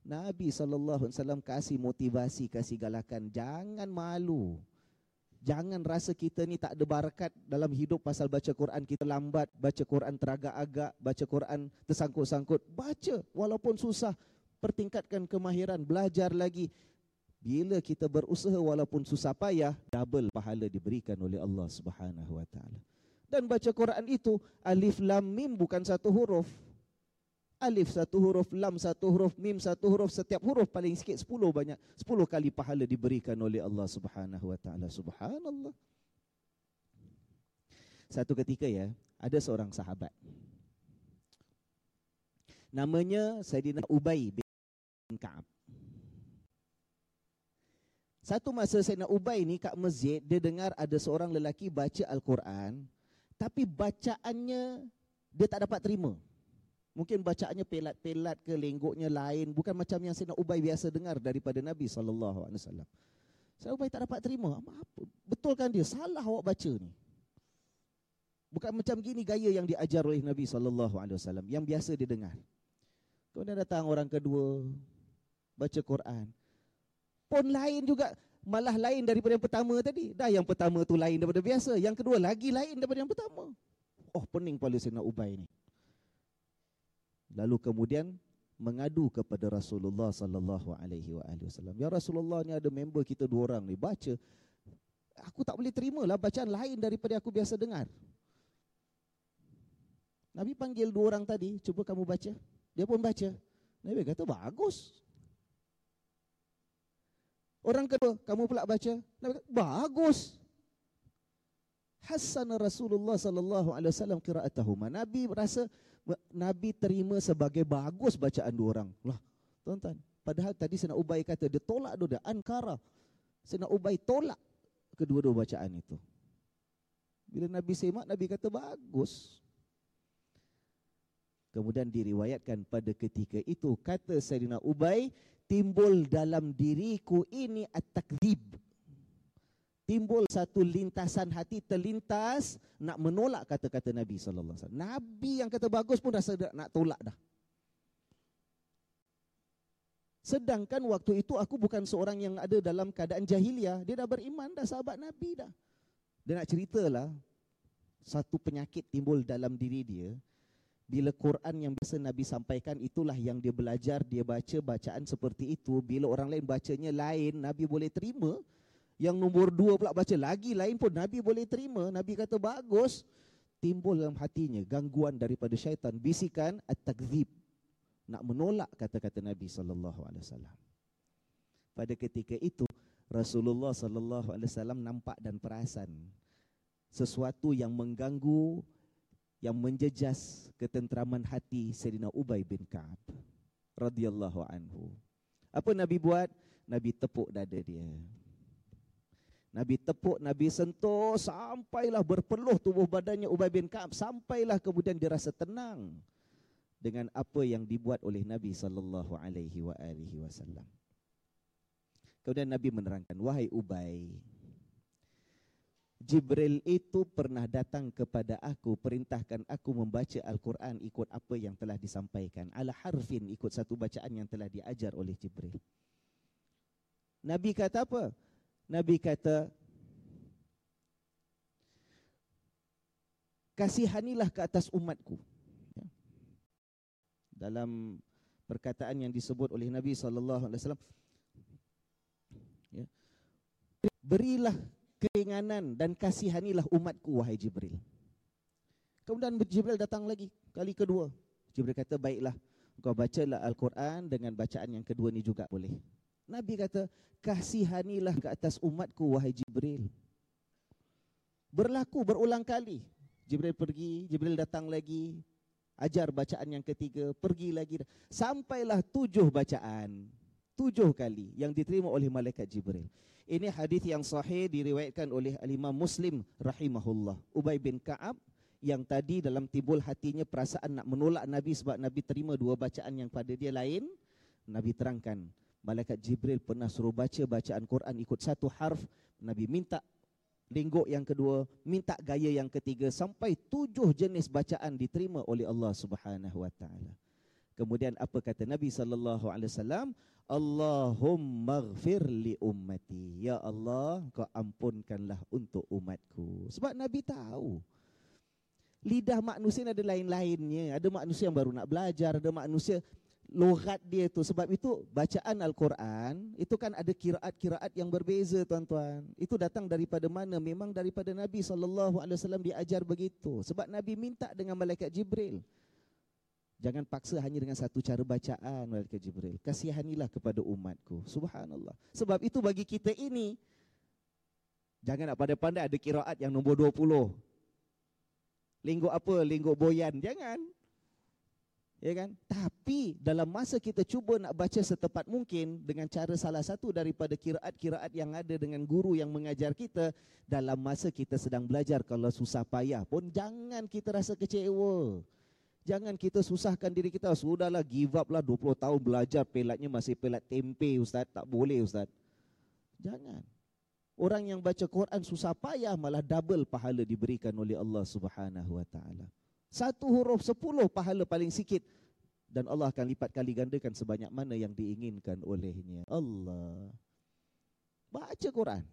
Nabi SAW kasih motivasi, kasih galakan. Jangan malu. Jangan rasa kita ni tak ada barakat dalam hidup pasal baca Quran kita lambat, baca Quran teragak-agak, baca Quran tersangkut-sangkut. Baca walaupun susah, pertingkatkan kemahiran, belajar lagi. Bila kita berusaha walaupun susah payah, double pahala diberikan oleh Allah Subhanahu wa taala. Dan baca Quran itu alif lam mim bukan satu huruf. Alif satu huruf, lam satu huruf, mim satu huruf, setiap huruf paling sikit sepuluh banyak, sepuluh kali pahala diberikan oleh Allah Subhanahu wa taala. Subhanallah. Satu ketika ya, ada seorang sahabat. Namanya Sayyidina Ubay bin Ka'ab. Satu masa nak Ubay ni kat masjid, dia dengar ada seorang lelaki baca Al-Quran, tapi bacaannya dia tak dapat terima. Mungkin bacaannya pelat-pelat ke lenggoknya lain, bukan macam yang nak Ubay biasa dengar daripada Nabi wasallam. Saya Ubay tak dapat terima. Apa? Betul kan dia? Salah awak baca ni. Bukan macam gini gaya yang diajar oleh Nabi wasallam yang biasa dia dengar. Kemudian datang orang kedua baca Quran pun lain juga malah lain daripada yang pertama tadi. Dah yang pertama tu lain daripada biasa, yang kedua lagi lain daripada yang pertama. Oh pening kepala Sayyidina Ubay ni. Lalu kemudian mengadu kepada Rasulullah sallallahu alaihi wasallam. Ya Rasulullah ni ada member kita dua orang ni baca aku tak boleh terima lah bacaan lain daripada aku biasa dengar. Nabi panggil dua orang tadi, cuba kamu baca. Dia pun baca. Nabi kata bagus. Orang kedua, kamu pula baca. Bagus. Hasan Rasulullah sallallahu alaihi wasallam qira'atuhuma. Nabi rasa Nabi terima sebagai bagus bacaan dua orang. Lah, tuan-tuan. Padahal tadi Sina Ubay kata dia tolak dua ankara. Sina Ubay tolak kedua-dua bacaan itu. Bila Nabi semak Nabi kata bagus. Kemudian diriwayatkan pada ketika itu kata Sayyidina Ubay timbul dalam diriku ini at-takdzib. Timbul satu lintasan hati terlintas nak menolak kata-kata Nabi sallallahu alaihi wasallam. Nabi yang kata bagus pun rasa nak tolak dah. Sedangkan waktu itu aku bukan seorang yang ada dalam keadaan jahiliah. Dia dah beriman dah sahabat Nabi dah. Dia nak ceritalah satu penyakit timbul dalam diri dia bila Quran yang biasa Nabi sampaikan itulah yang dia belajar, dia baca bacaan seperti itu. Bila orang lain bacanya lain, Nabi boleh terima. Yang nombor dua pula baca lagi lain pun Nabi boleh terima. Nabi kata bagus. Timbul dalam hatinya gangguan daripada syaitan. Bisikan at-takzib. Nak menolak kata-kata Nabi SAW. Pada ketika itu, Rasulullah SAW nampak dan perasan sesuatu yang mengganggu yang menjejas ketenteraman hati Sayyidina Ubay bin Ka'ab radhiyallahu anhu. Apa Nabi buat? Nabi tepuk dada dia. Nabi tepuk, Nabi sentuh sampailah berpeluh tubuh badannya Ubay bin Ka'ab sampailah kemudian dia rasa tenang dengan apa yang dibuat oleh Nabi sallallahu alaihi wasallam. Kemudian Nabi menerangkan, wahai Ubay, Jibril itu pernah datang kepada aku perintahkan aku membaca Al-Quran ikut apa yang telah disampaikan ala harfin ikut satu bacaan yang telah diajar oleh Jibril. Nabi kata apa? Nabi kata kasihanilah ke atas umatku. Ya. Dalam perkataan yang disebut oleh Nabi sallallahu alaihi wasallam ya. Berilah keringanan dan kasihanilah umatku wahai Jibril. Kemudian Jibril datang lagi kali kedua. Jibril kata baiklah kau bacalah Al-Quran dengan bacaan yang kedua ni juga boleh. Nabi kata kasihanilah ke atas umatku wahai Jibril. Berlaku berulang kali. Jibril pergi, Jibril datang lagi. Ajar bacaan yang ketiga, pergi lagi. Sampailah tujuh bacaan. Tujuh kali yang diterima oleh malaikat Jibril. Ini hadis yang sahih diriwayatkan oleh Imam Muslim rahimahullah. Ubay bin Ka'ab yang tadi dalam tibul hatinya perasaan nak menolak Nabi sebab Nabi terima dua bacaan yang pada dia lain. Nabi terangkan Malaikat Jibril pernah suruh baca bacaan Quran ikut satu harf. Nabi minta lingguk yang kedua, minta gaya yang ketiga sampai tujuh jenis bacaan diterima oleh Allah Subhanahu wa taala. Kemudian apa kata Nabi sallallahu alaihi wasallam? Allahumma ghfir li ummati. Ya Allah, kau ampunkanlah untuk umatku. Sebab Nabi tahu lidah manusia ada lain-lainnya. Ada manusia yang baru nak belajar, ada manusia logat dia tu. Sebab itu bacaan Al-Quran itu kan ada kiraat-kiraat yang berbeza tuan-tuan. Itu datang daripada mana? Memang daripada Nabi SAW diajar begitu. Sebab Nabi minta dengan malaikat Jibril. Jangan paksa hanya dengan satu cara bacaan malaikat Jibril. Kasihanilah kepada umatku. Subhanallah. Sebab itu bagi kita ini, jangan nak pandai-pandai ada kiraat yang nombor 20. Lingguk apa? Lingguk boyan. Jangan. Ya kan? Tapi dalam masa kita cuba nak baca setepat mungkin dengan cara salah satu daripada kiraat-kiraat yang ada dengan guru yang mengajar kita dalam masa kita sedang belajar kalau susah payah pun jangan kita rasa kecewa. Jangan kita susahkan diri kita. Sudahlah give up lah 20 tahun belajar pelatnya masih pelat tempe ustaz. Tak boleh ustaz. Jangan. Orang yang baca Quran susah payah malah double pahala diberikan oleh Allah Subhanahu wa taala. Satu huruf sepuluh pahala paling sikit dan Allah akan lipat kali gandakan sebanyak mana yang diinginkan olehnya. Allah. Baca Quran.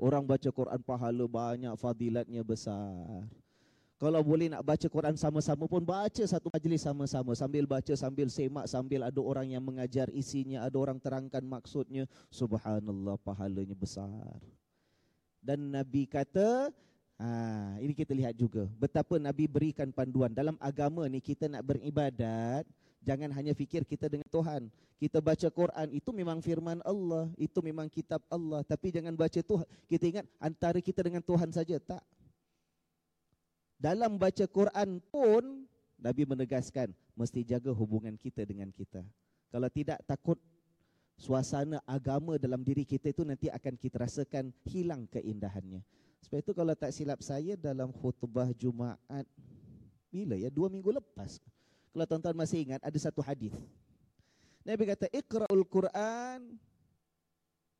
Orang baca Quran pahala banyak, fadilatnya besar. Kalau boleh nak baca Quran sama-sama pun baca satu majlis sama-sama sambil baca sambil semak sambil ada orang yang mengajar isinya ada orang terangkan maksudnya subhanallah pahalanya besar. Dan Nabi kata ha, ini kita lihat juga betapa Nabi berikan panduan dalam agama ni kita nak beribadat jangan hanya fikir kita dengan Tuhan. Kita baca Quran itu memang firman Allah, itu memang kitab Allah tapi jangan baca Tuhan. Kita ingat antara kita dengan Tuhan saja tak dalam baca Quran pun Nabi menegaskan mesti jaga hubungan kita dengan kita. Kalau tidak takut suasana agama dalam diri kita itu nanti akan kita rasakan hilang keindahannya. Sebab itu kalau tak silap saya dalam khutbah Jumaat bila ya dua minggu lepas. Kalau tuan-tuan masih ingat ada satu hadis. Nabi kata iqra'ul Quran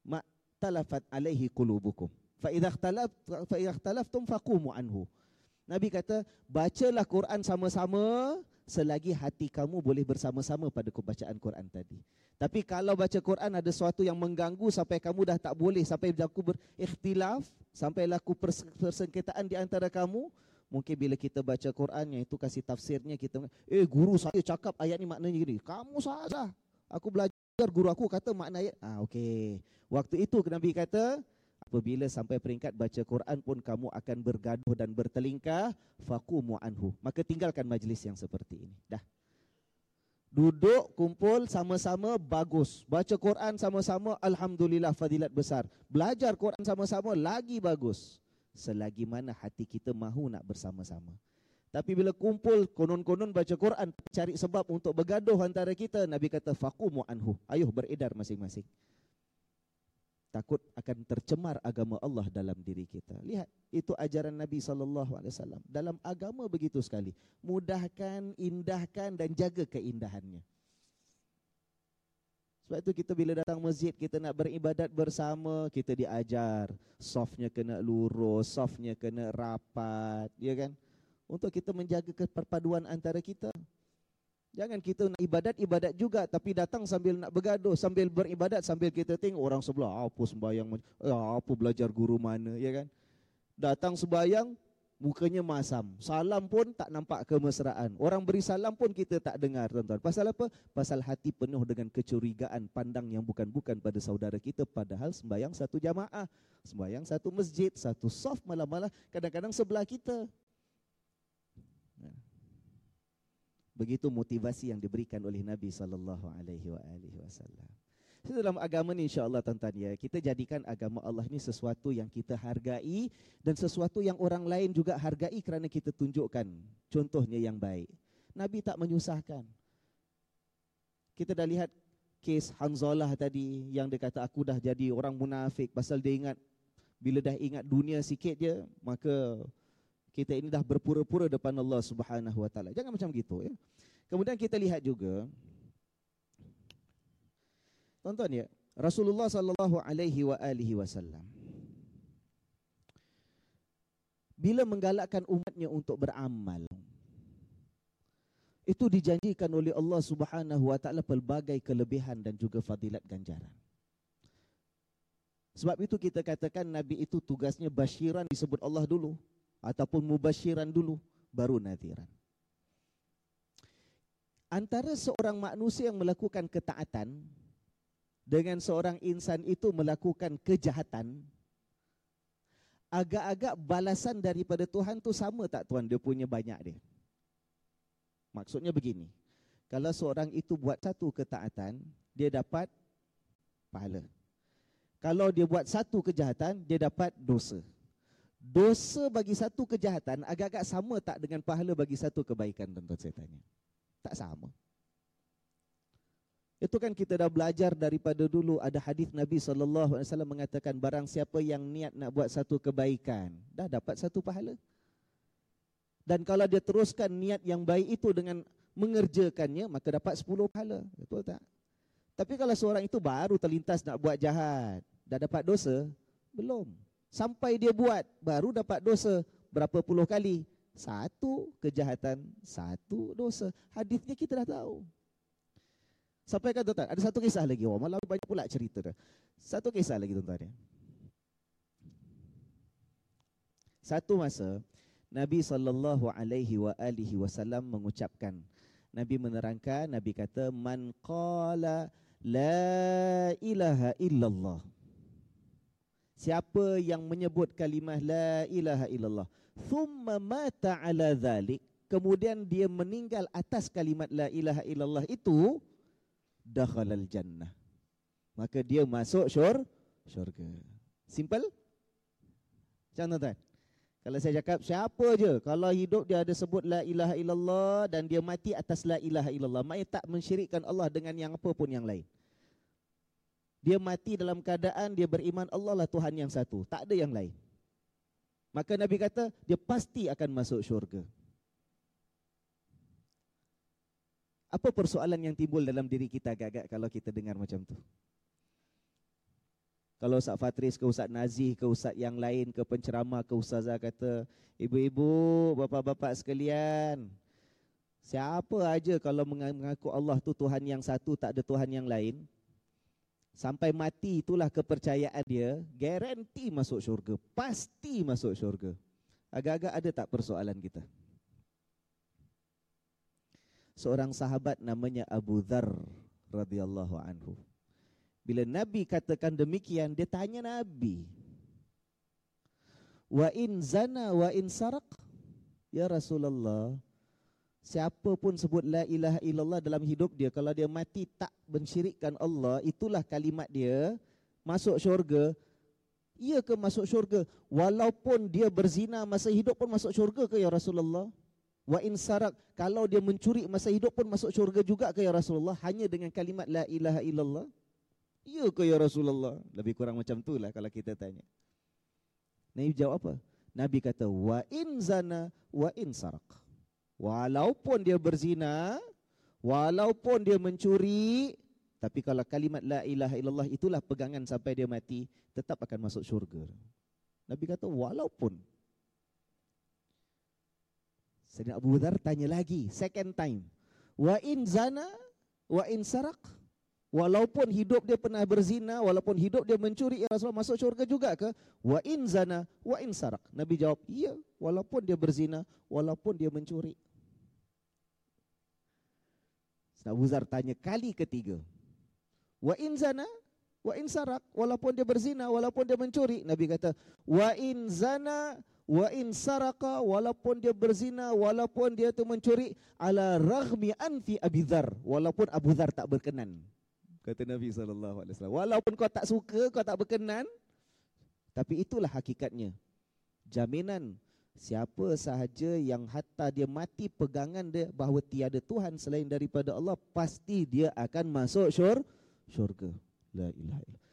ma talafat alaihi qulubukum. Fa idza ikhtalaf fa idza ikhtalaftum faqumu anhu. Nabi kata, bacalah Quran sama-sama selagi hati kamu boleh bersama-sama pada bacaan Quran tadi. Tapi kalau baca Quran ada sesuatu yang mengganggu sampai kamu dah tak boleh, sampai berlaku berikhtilaf, sampai laku persengketaan di antara kamu, mungkin bila kita baca Quran yang itu kasih tafsirnya, kita, eh guru saya cakap ayat ni maknanya gini. Kamu salah. Aku belajar, guru aku kata makna ayat. Ah, okay. Waktu itu Nabi kata, apabila sampai peringkat baca Quran pun kamu akan bergaduh dan bertelingkah faqumu anhu. Maka tinggalkan majlis yang seperti ini. Dah. Duduk kumpul sama-sama bagus. Baca Quran sama-sama alhamdulillah fadilat besar. Belajar Quran sama-sama lagi bagus. Selagi mana hati kita mahu nak bersama-sama. Tapi bila kumpul konon-konon baca Quran cari sebab untuk bergaduh antara kita Nabi kata faqumu anhu. Ayuh beredar masing-masing takut akan tercemar agama Allah dalam diri kita. Lihat, itu ajaran Nabi wasallam. Dalam agama begitu sekali. Mudahkan, indahkan dan jaga keindahannya. Sebab itu kita bila datang masjid, kita nak beribadat bersama, kita diajar. Softnya kena lurus, softnya kena rapat, ya kan? Untuk kita menjaga perpaduan antara kita. Jangan kita nak ibadat-ibadat juga tapi datang sambil nak bergaduh, sambil beribadat sambil kita tengok orang sebelah apa sembahyang eh, apa belajar guru mana, ya kan? Datang sembahyang mukanya masam. Salam pun tak nampak kemesraan. Orang beri salam pun kita tak dengar, tuan-tuan. Pasal apa? Pasal hati penuh dengan kecurigaan, pandang yang bukan-bukan pada saudara kita padahal sembahyang satu jamaah, sembahyang satu masjid, satu soft malah-malah kadang-kadang sebelah kita. Begitu motivasi yang diberikan oleh Nabi sallallahu alaihi wasallam. Dalam agama ni insya-Allah tuan-tuan ya, kita jadikan agama Allah ni sesuatu yang kita hargai dan sesuatu yang orang lain juga hargai kerana kita tunjukkan contohnya yang baik. Nabi tak menyusahkan. Kita dah lihat kes Hanzalah tadi yang dia kata aku dah jadi orang munafik pasal dia ingat bila dah ingat dunia sikit je maka kita ini dah berpura-pura depan Allah Subhanahu wa taala. Jangan macam gitu ya. Kemudian kita lihat juga Tonton ya. Rasulullah sallallahu alaihi wa alihi wasallam bila menggalakkan umatnya untuk beramal itu dijanjikan oleh Allah Subhanahu wa taala pelbagai kelebihan dan juga fadilat ganjaran. Sebab itu kita katakan nabi itu tugasnya basyiran disebut Allah dulu ataupun mubasyiran dulu baru nadhiran. Antara seorang manusia yang melakukan ketaatan dengan seorang insan itu melakukan kejahatan agak-agak balasan daripada Tuhan tu sama tak tuan? Dia punya banyak dia. Maksudnya begini kalau seorang itu buat satu ketaatan dia dapat pahala. Kalau dia buat satu kejahatan dia dapat dosa dosa bagi satu kejahatan agak-agak sama tak dengan pahala bagi satu kebaikan tuan-tuan saya tanya tak sama itu kan kita dah belajar daripada dulu ada hadis Nabi wasallam mengatakan barang siapa yang niat nak buat satu kebaikan dah dapat satu pahala. Dan kalau dia teruskan niat yang baik itu dengan mengerjakannya maka dapat sepuluh pahala. Betul tak? Tapi kalau seorang itu baru terlintas nak buat jahat, dah dapat dosa? Belum. Sampai dia buat baru dapat dosa berapa puluh kali? Satu kejahatan, satu dosa. Hadisnya kita dah tahu. Sampai kan tuan-tuan, ada satu kisah lagi. Oh, malam banyak pula cerita dah. Satu kisah lagi tuan-tuan. Ya. Satu masa Nabi sallallahu alaihi wa alihi wasallam mengucapkan Nabi menerangkan Nabi kata man qala la ilaha illallah Siapa yang menyebut kalimah la ilaha illallah thumma mata ala dhalik kemudian dia meninggal atas kalimat la ilaha illallah itu dakhalal jannah. Maka dia masuk syur, syurga. Simple? Macam tuan Kalau saya cakap siapa je kalau hidup dia ada sebut la ilaha illallah dan dia mati atas la ilaha illallah, maknanya tak mensyirikkan Allah dengan yang apa pun yang lain. Dia mati dalam keadaan dia beriman Allah lah Tuhan yang satu, tak ada yang lain. Maka Nabi kata dia pasti akan masuk syurga. Apa persoalan yang timbul dalam diri kita agak-agak kalau kita dengar macam tu? Kalau Ustaz Fatris ke Ustaz Nazih ke Ustaz yang lain ke penceramah ke Ustazah kata, Ibu-ibu, bapa-bapa sekalian, siapa aja kalau mengaku Allah tu Tuhan yang satu, tak ada Tuhan yang lain, sampai mati itulah kepercayaan dia, garanti masuk syurga, pasti masuk syurga. Agak-agak ada tak persoalan kita? seorang sahabat namanya Abu Dhar radhiyallahu anhu. Bila Nabi katakan demikian, dia tanya Nabi. Wa in zana wa in sarak? Ya Rasulullah, siapa pun sebut la ilaha illallah dalam hidup dia, kalau dia mati tak mensyirikkan Allah, itulah kalimat dia, masuk syurga, ia ke masuk syurga? Walaupun dia berzina masa hidup pun masuk syurga ke ya Rasulullah? Wa in sarak kalau dia mencuri masa hidup pun masuk syurga juga ke ya Rasulullah hanya dengan kalimat la ilaha illallah? Ya ke ya Rasulullah? Lebih kurang macam tu lah kalau kita tanya. Nabi jawab apa? Nabi kata wa in zana wa in sarak. Walaupun dia berzina, walaupun dia mencuri, tapi kalau kalimat la ilaha illallah itulah pegangan sampai dia mati, tetap akan masuk syurga. Nabi kata walaupun Sayyidina Abu Dhar tanya lagi, second time. Wa in zana, wa in sarak. Walaupun hidup dia pernah berzina, walaupun hidup dia mencuri, ya Rasulullah masuk syurga juga ke? Wa in zana, wa in sarak. Nabi jawab, iya. Walaupun dia berzina, walaupun dia mencuri. Abu Dhar tanya kali ketiga. Wa in zana, wa in sarak. Walaupun dia berzina, walaupun dia mencuri. Nabi kata, wa in zana, wa in saraka walaupun dia berzina walaupun dia tu mencuri ala raghmi anfi Abi Dzar walaupun Abu Dzar tak berkenan kata Nabi sallallahu alaihi wasallam walaupun kau tak suka kau tak berkenan tapi itulah hakikatnya jaminan siapa sahaja yang hatta dia mati pegangan dia bahawa tiada Tuhan selain daripada Allah pasti dia akan masuk syur syurga la ilaha illallah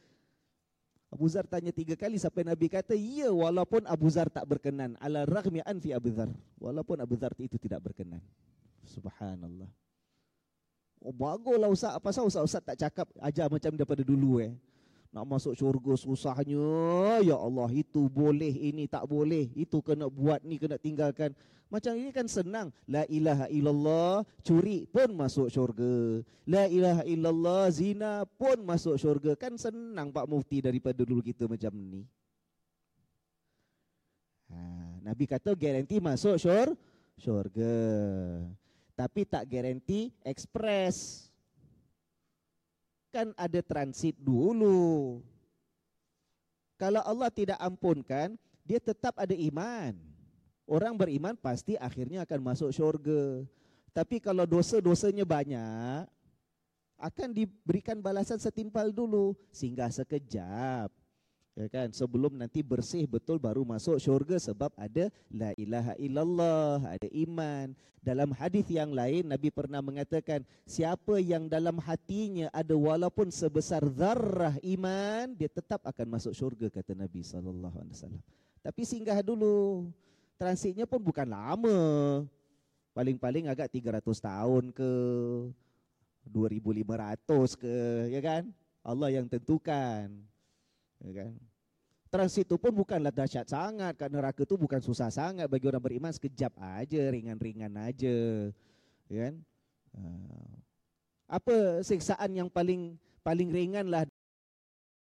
Abu Zar tanya tiga kali sampai Nabi kata, ya walaupun Abu Zar tak berkenan. Ala raghmi anfi Abu Zar. Walaupun Abu Zar itu tidak berkenan. Subhanallah. Oh baguslah Ustaz, apa pasal Ustaz-Ustaz tak cakap ajar macam daripada dulu eh. Nak masuk syurga susahnya. Ya Allah, itu boleh, ini tak boleh. Itu kena buat, ni kena tinggalkan. Macam ini kan senang. La ilaha illallah, curi pun masuk syurga. La ilaha illallah, zina pun masuk syurga. Kan senang Pak Mufti daripada dulu kita macam ni. Ha, Nabi kata garanti masuk syur, syurga. Tapi tak garanti ekspres kan ada transit dulu. Kalau Allah tidak ampunkan, dia tetap ada iman. Orang beriman pasti akhirnya akan masuk syurga. Tapi kalau dosa-dosanya banyak, akan diberikan balasan setimpal dulu. Singgah sekejap ya kan? Sebelum nanti bersih betul baru masuk syurga sebab ada la ilaha illallah ada iman. Dalam hadis yang lain nabi pernah mengatakan siapa yang dalam hatinya ada walaupun sebesar zarrah iman dia tetap akan masuk syurga kata nabi sallallahu alaihi wasallam. Tapi singgah dulu. Transitnya pun bukan lama. Paling-paling agak 300 tahun ke 2500 ke ya kan? Allah yang tentukan Ya kan? Transit itu pun bukanlah dahsyat sangat kat neraka tu bukan susah sangat bagi orang beriman sekejap aja, ringan-ringan aja. Ya kan? Ah. Apa siksaan yang paling paling ringan lah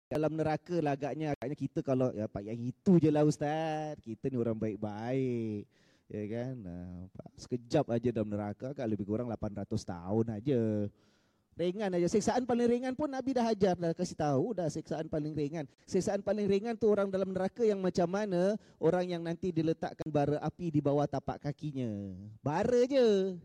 dalam neraka lah agaknya agaknya kita kalau ya pak yang itu je lah ustaz kita ni orang baik-baik ya kan uh, sekejap aja dalam neraka kan lebih kurang 800 tahun aja Ringan aja. Siksaan paling ringan pun Nabi dah ajar dah kasih tahu dah siksaan paling ringan. Siksaan paling ringan tu orang dalam neraka yang macam mana? Orang yang nanti diletakkan bara api di bawah tapak kakinya. Bara je.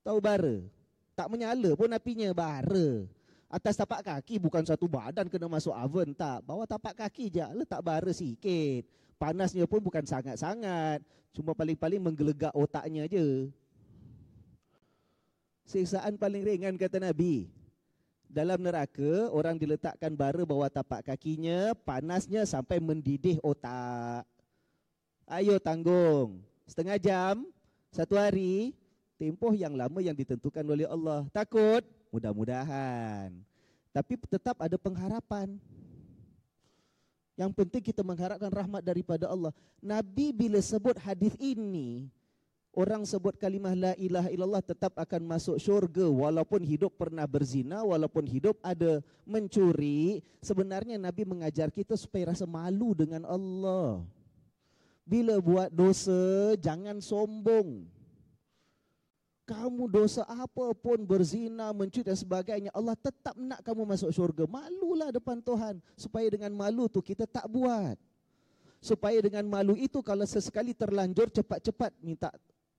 Tahu bara? Tak menyala pun apinya, bara. Atas tapak kaki bukan satu badan kena masuk oven tak. Bawah tapak kaki je letak bara sikit. Panasnya pun bukan sangat-sangat. Cuma paling-paling menggelegak otaknya je. Siksaan paling ringan kata Nabi. Dalam neraka orang diletakkan bara bawah tapak kakinya, panasnya sampai mendidih otak. Ayo tanggung. Setengah jam, satu hari, tempoh yang lama yang ditentukan oleh Allah. Takut? Mudah-mudahan. Tapi tetap ada pengharapan. Yang penting kita mengharapkan rahmat daripada Allah. Nabi bila sebut hadis ini, Orang sebut kalimah la ilaha illallah tetap akan masuk syurga walaupun hidup pernah berzina, walaupun hidup ada mencuri. Sebenarnya Nabi mengajar kita supaya rasa malu dengan Allah. Bila buat dosa, jangan sombong. Kamu dosa apa pun berzina, mencuri dan sebagainya, Allah tetap nak kamu masuk syurga. Malulah depan Tuhan. Supaya dengan malu tu kita tak buat. Supaya dengan malu itu kalau sesekali terlanjur cepat-cepat minta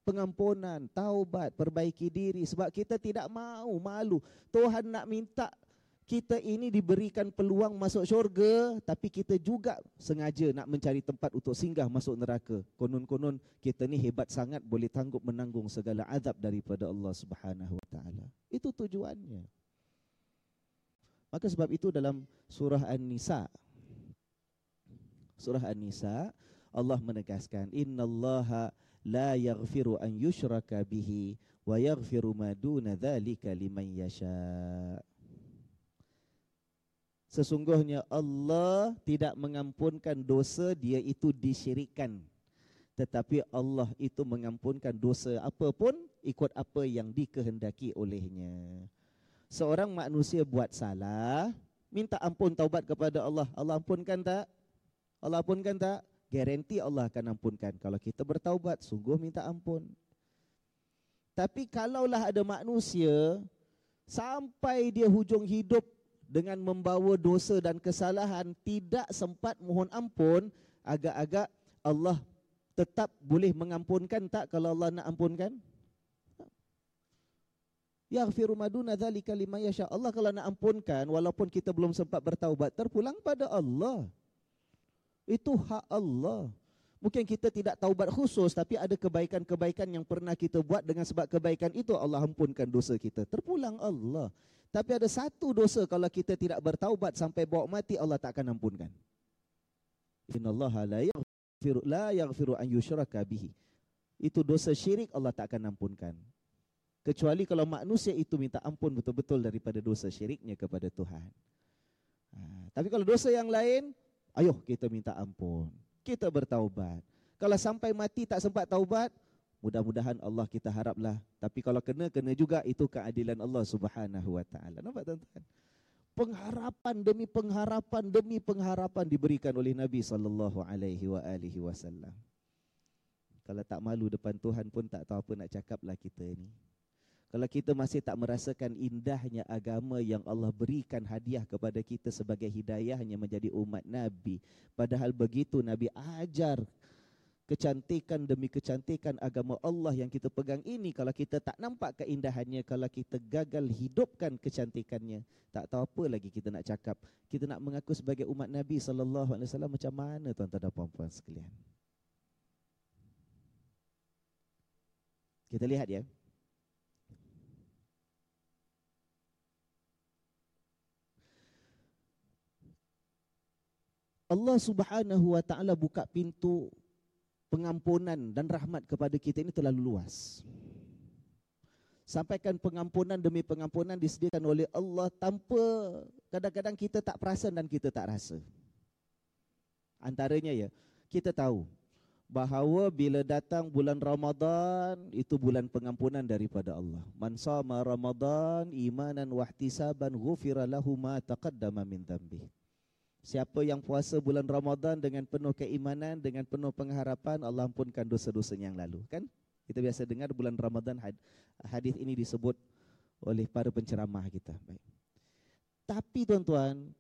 pengampunan, taubat, perbaiki diri sebab kita tidak mau malu. Tuhan nak minta kita ini diberikan peluang masuk syurga tapi kita juga sengaja nak mencari tempat untuk singgah masuk neraka. Konon-konon kita ni hebat sangat boleh tanggup menanggung segala azab daripada Allah Subhanahu wa taala. Itu tujuannya. Maka sebab itu dalam surah An-Nisa Surah An-Nisa Allah menegaskan innallaha la yaghfiru an yushraka bihi wa yaghfiru ma duna dzalika liman yasha. Sesungguhnya Allah tidak mengampunkan dosa dia itu disyirikkan. Tetapi Allah itu mengampunkan dosa apapun ikut apa yang dikehendaki olehnya. Seorang manusia buat salah, minta ampun taubat kepada Allah. Allah ampunkan tak? Allah ampunkan tak? Garanti Allah akan ampunkan. Kalau kita bertaubat, sungguh minta ampun. Tapi kalaulah ada manusia, sampai dia hujung hidup dengan membawa dosa dan kesalahan, tidak sempat mohon ampun, agak-agak Allah tetap boleh mengampunkan tak kalau Allah nak ampunkan? Yaghfiru maduna dzalika liman yasha. Allah kalau nak ampunkan walaupun kita belum sempat bertaubat terpulang pada Allah. Itu hak Allah. Mungkin kita tidak taubat khusus tapi ada kebaikan-kebaikan yang pernah kita buat dengan sebab kebaikan itu Allah ampunkan dosa kita. Terpulang Allah. Tapi ada satu dosa kalau kita tidak bertaubat sampai bawa mati Allah tak akan ampunkan. Innallaha la yaghfiru la yaghfiru an yushraka bihi. Itu dosa syirik Allah tak akan ampunkan. kecuali kalau manusia itu minta ampun betul-betul daripada dosa syiriknya kepada Tuhan. Ha, tapi kalau dosa yang lain, ayo kita minta ampun. Kita bertaubat. Kalau sampai mati tak sempat taubat, mudah-mudahan Allah kita haraplah. Tapi kalau kena, kena juga itu keadilan Allah subhanahu wa ta'ala. Nampak tuan-tuan? Pengharapan demi pengharapan demi pengharapan diberikan oleh Nabi sallallahu alaihi wasallam. Kalau tak malu depan Tuhan pun tak tahu apa nak cakap lah kita ni. Kalau kita masih tak merasakan indahnya agama yang Allah berikan hadiah kepada kita sebagai hidayahnya menjadi umat Nabi. Padahal begitu Nabi ajar kecantikan demi kecantikan agama Allah yang kita pegang ini. Kalau kita tak nampak keindahannya, kalau kita gagal hidupkan kecantikannya, tak tahu apa lagi kita nak cakap. Kita nak mengaku sebagai umat Nabi SAW macam mana tuan-tuan dan puan-puan sekalian. Kita lihat ya. Allah Subhanahu wa taala buka pintu pengampunan dan rahmat kepada kita ini terlalu luas. Sampaikan pengampunan demi pengampunan disediakan oleh Allah tanpa kadang-kadang kita tak perasan dan kita tak rasa. Antaranya ya, kita tahu bahawa bila datang bulan Ramadan itu bulan pengampunan daripada Allah. Man sama Ramadan imanan wahtisaban ghufira lahu ma taqaddama min dhanbihi. Siapa yang puasa bulan Ramadan dengan penuh keimanan, dengan penuh pengharapan, Allah ampunkan dosa-dosa yang lalu. Kan? Kita biasa dengar bulan Ramadan hadis ini disebut oleh para penceramah kita. Baik. Tapi tuan-tuan,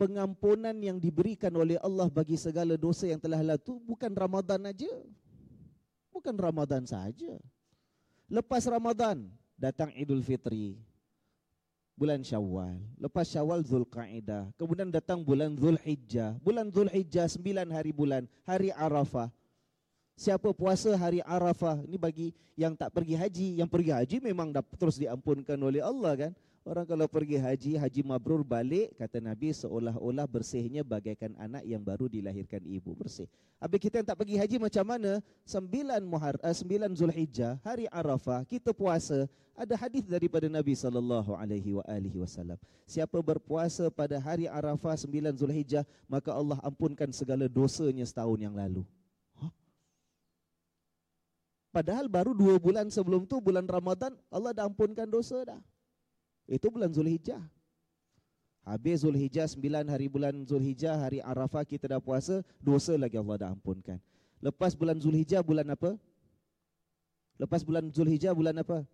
pengampunan yang diberikan oleh Allah bagi segala dosa yang telah lalu bukan Ramadan aja. Bukan Ramadan saja. Lepas Ramadan datang Idul Fitri, bulan Syawal. Lepas Syawal Zulkaidah. Kemudian datang bulan Zulhijjah. Bulan Zulhijjah sembilan hari bulan, hari Arafah. Siapa puasa hari Arafah? Ini bagi yang tak pergi haji, yang pergi haji memang dah terus diampunkan oleh Allah kan? Orang kalau pergi haji, haji mabrur balik, kata Nabi seolah-olah bersihnya bagaikan anak yang baru dilahirkan ibu bersih. Habis kita yang tak pergi haji macam mana? Sembilan, Muhar, uh, sembilan Zulhijjah, hari Arafah, kita puasa. Ada hadis daripada Nabi sallallahu alaihi wasallam. Siapa berpuasa pada hari Arafah sembilan Zulhijjah, maka Allah ampunkan segala dosanya setahun yang lalu. Padahal baru dua bulan sebelum tu bulan Ramadan Allah dah ampunkan dosa dah. Itu bulan Zulhijjah. Habis Zulhijjah, sembilan hari bulan Zulhijjah, hari Arafah kita dah puasa, dosa lagi Allah dah ampunkan. Lepas bulan Zulhijjah, bulan apa? Lepas bulan Zulhijjah, bulan apa?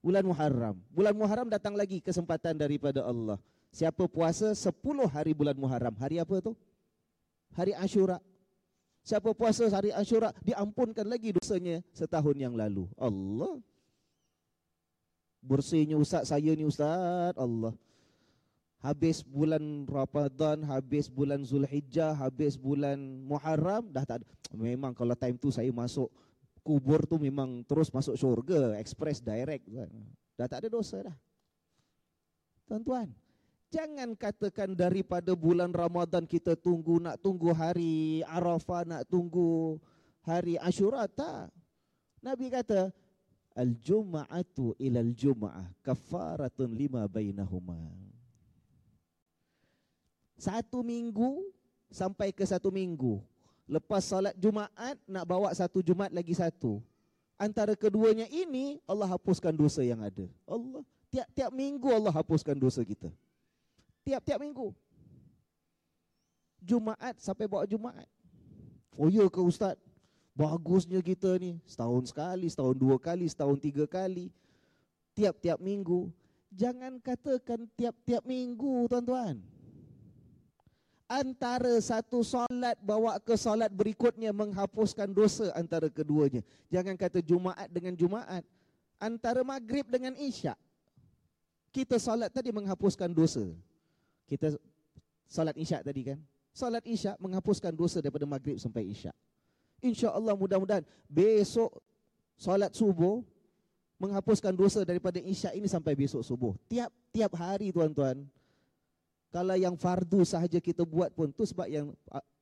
Bulan Muharram. Bulan Muharram datang lagi kesempatan daripada Allah. Siapa puasa sepuluh hari bulan Muharram. Hari apa tu? Hari Ashura. Siapa puasa hari Ashura, diampunkan lagi dosanya setahun yang lalu. Allah bersihnya ustaz saya ni ustaz. Allah. Habis bulan Ramadan habis bulan Zulhijjah habis bulan Muharram dah tak ada. memang kalau time tu saya masuk kubur tu memang terus masuk syurga express direct dah tak ada dosa dah. Tuan-tuan jangan katakan daripada bulan Ramadan kita tunggu nak tunggu hari Arafah nak tunggu hari Ashura tak. Nabi kata Al-jum'atu ilal jum'ah kafaratun lima bainahuma. Satu minggu sampai ke satu minggu. Lepas salat Jumaat nak bawa satu Jumaat lagi satu. Antara keduanya ini Allah hapuskan dosa yang ada. Allah tiap-tiap minggu Allah hapuskan dosa kita. Tiap-tiap minggu. Jumaat sampai bawa Jumaat. Oh ya ke ustaz? Bagusnya kita ni setahun sekali, setahun dua kali, setahun tiga kali. Tiap-tiap minggu. Jangan katakan tiap-tiap minggu tuan-tuan. Antara satu solat bawa ke solat berikutnya menghapuskan dosa antara keduanya. Jangan kata Jumaat dengan Jumaat. Antara maghrib dengan isyak. Kita solat tadi menghapuskan dosa. Kita solat isyak tadi kan. Solat isyak menghapuskan dosa daripada maghrib sampai isyak. InsyaAllah mudah-mudahan besok solat subuh menghapuskan dosa daripada isyak ini sampai besok subuh. Tiap-tiap hari tuan-tuan. Kalau yang fardu sahaja kita buat pun tu sebab yang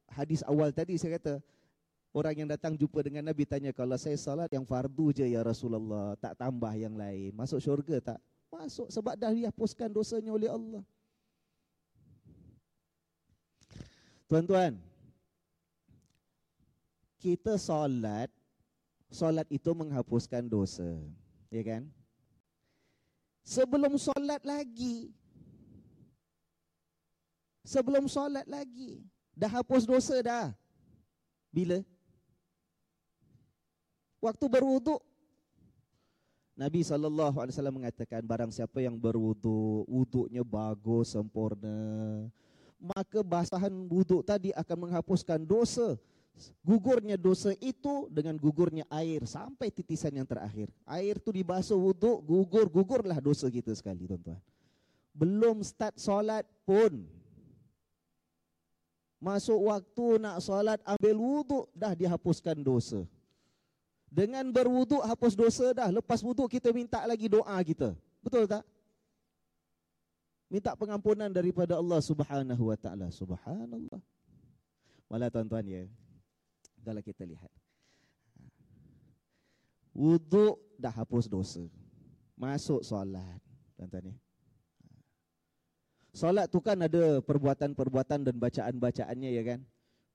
hadis awal tadi saya kata Orang yang datang jumpa dengan Nabi tanya, kalau saya salat yang fardu je ya Rasulullah, tak tambah yang lain. Masuk syurga tak? Masuk sebab dah dihapuskan dosanya oleh Allah. Tuan-tuan, kita solat, solat itu menghapuskan dosa. Ya kan? Sebelum solat lagi, sebelum solat lagi, dah hapus dosa dah. Bila? Waktu berwuduk. Nabi SAW mengatakan barang siapa yang berwuduk, wuduknya bagus, sempurna. Maka basahan wuduk tadi akan menghapuskan dosa. Gugurnya dosa itu dengan gugurnya air sampai titisan yang terakhir. Air tu dibasuh wuduk, gugur, gugurlah dosa kita sekali tuan-tuan. Belum start solat pun. Masuk waktu nak solat ambil wuduk dah dihapuskan dosa. Dengan berwuduk hapus dosa dah. Lepas wuduk kita minta lagi doa kita. Betul tak? Minta pengampunan daripada Allah Subhanahu wa taala. Subhanallah. Malah tuan-tuan ya. Kalau kita lihat. Wuduk dah hapus dosa. Masuk solat. Tuan-tuan ya. Solat tu kan ada perbuatan-perbuatan dan bacaan-bacaannya ya kan?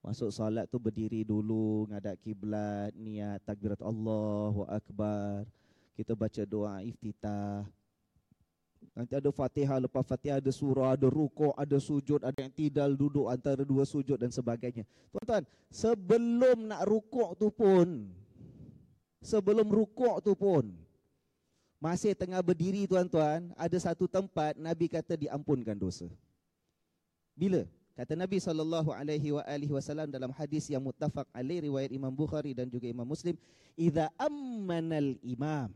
Masuk solat tu berdiri dulu, ngadap kiblat, niat takbirat Allahu Akbar. Kita baca doa iftitah. Nanti ada Fatihah, lepas Fatihah ada surah, ada rukuk, ada sujud, ada yang tidal duduk antara dua sujud dan sebagainya. Tuan-tuan, sebelum nak rukuk tu pun sebelum rukuk tu pun masih tengah berdiri tuan-tuan, ada satu tempat Nabi kata diampunkan dosa. Bila? Kata Nabi sallallahu alaihi wa alihi wasallam dalam hadis yang muttafaq alaih riwayat Imam Bukhari dan juga Imam Muslim, "Idza ammanal imam"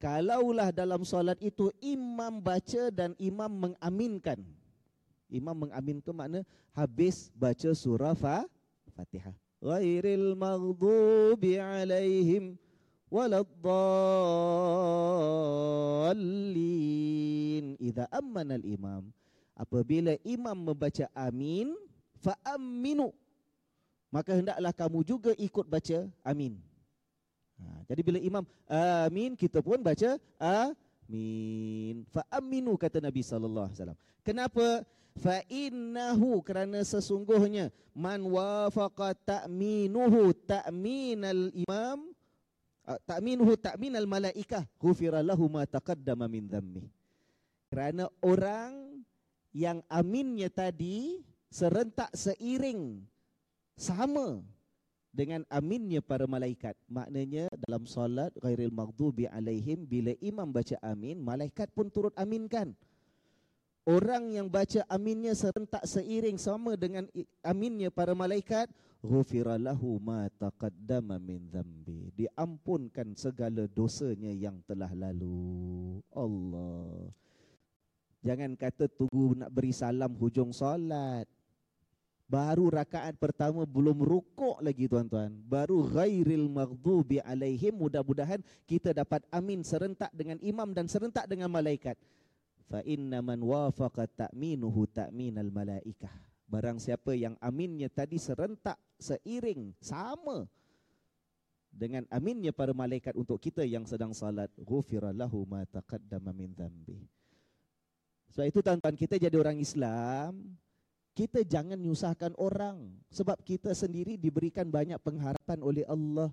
Kalaulah dalam solat itu imam baca dan imam mengaminkan. Imam mengaminkan makna habis baca surah Fatihah. Ghairil maghdubi alaihim waladdallin. Idza ammanal imam apabila imam membaca amin fa aminu maka hendaklah kamu juga ikut baca amin ha, jadi bila imam amin kita pun baca amin. Fa aminu kata nabi sallallahu alaihi wasallam. Kenapa? Fa innahu kerana sesungguhnya man wafaqa ta'minuhu ta'minal imam ta'minuhu ta'minal malaikah ghufira lahu ma taqaddama min dhammi kerana orang yang aminnya tadi serentak seiring sama dengan aminnya para malaikat. Maknanya dalam solat ghairil maghdubi alaihim bila imam baca amin, malaikat pun turut aminkan. Orang yang baca aminnya serentak seiring sama dengan aminnya para malaikat, ghufira lahu ma taqaddama min dhanbi. Diampunkan segala dosanya yang telah lalu. Allah. Jangan kata tunggu nak beri salam hujung solat. Baru rakaat pertama belum rukuk lagi tuan-tuan. Baru ghairil maghdubi alaihim. Mudah-mudahan kita dapat amin serentak dengan imam dan serentak dengan malaikat. Fa inna man wafaqa ta'minuhu ta'minal malaikah. Barang siapa yang aminnya tadi serentak seiring sama dengan aminnya para malaikat untuk kita yang sedang salat. Ghufira lahu ma taqaddama min dhanbi. Sebab itu tuan-tuan kita jadi orang Islam, kita jangan nyusahkan orang sebab kita sendiri diberikan banyak pengharapan oleh Allah.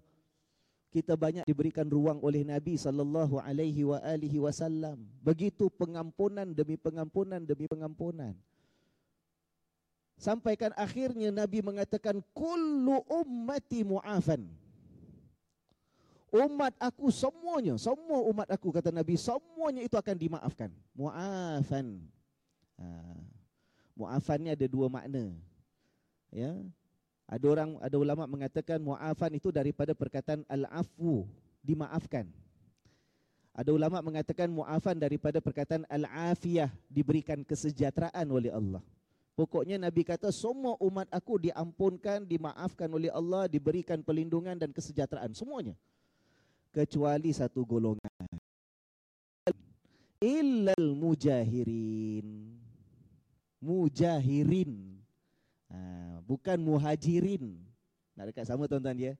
Kita banyak diberikan ruang oleh Nabi sallallahu alaihi wa alihi wasallam. Begitu pengampunan demi pengampunan demi pengampunan. Sampaikan akhirnya Nabi mengatakan kullu ummati mu'afan umat aku semuanya, semua umat aku kata Nabi, semuanya itu akan dimaafkan. Mu'afan. Ha. Mu'afan ni ada dua makna. Ya. Ada orang ada ulama mengatakan mu'afan itu daripada perkataan al-afu, dimaafkan. Ada ulama mengatakan mu'afan daripada perkataan al-afiyah, diberikan kesejahteraan oleh Allah. Pokoknya Nabi kata semua umat aku diampunkan, dimaafkan oleh Allah, diberikan perlindungan dan kesejahteraan semuanya kecuali satu golongan illal mujahirin mujahirin ha, bukan muhajirin Nak dekat sama tuan-tuan dia.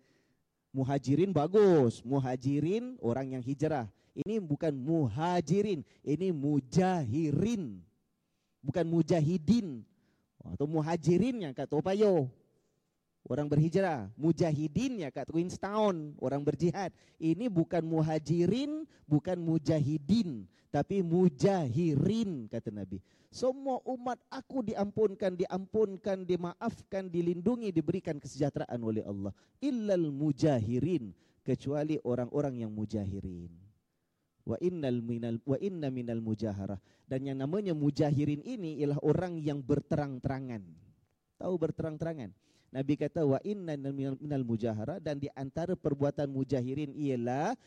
Muhajirin bagus. Muhajirin orang yang hijrah. Ini bukan muhajirin. Ini mujahirin. Bukan mujahidin. Atau muhajirin yang kat Topayo. Orang berhijrah. Mujahidin yang kat Queenstown. Orang berjihad. Ini bukan muhajirin. Bukan mujahidin. Tapi mujahirin kata Nabi. Semua umat aku diampunkan, diampunkan, dimaafkan, dilindungi, diberikan kesejahteraan oleh Allah. Illal mujahirin. Kecuali orang-orang yang mujahirin. Wa innal minal wa inna minal mujaharah. Dan yang namanya mujahirin ini ialah orang yang berterang-terangan. Tahu berterang-terangan? Nabi kata wa inna minal mujaharah dan di antara perbuatan mujahirin ialah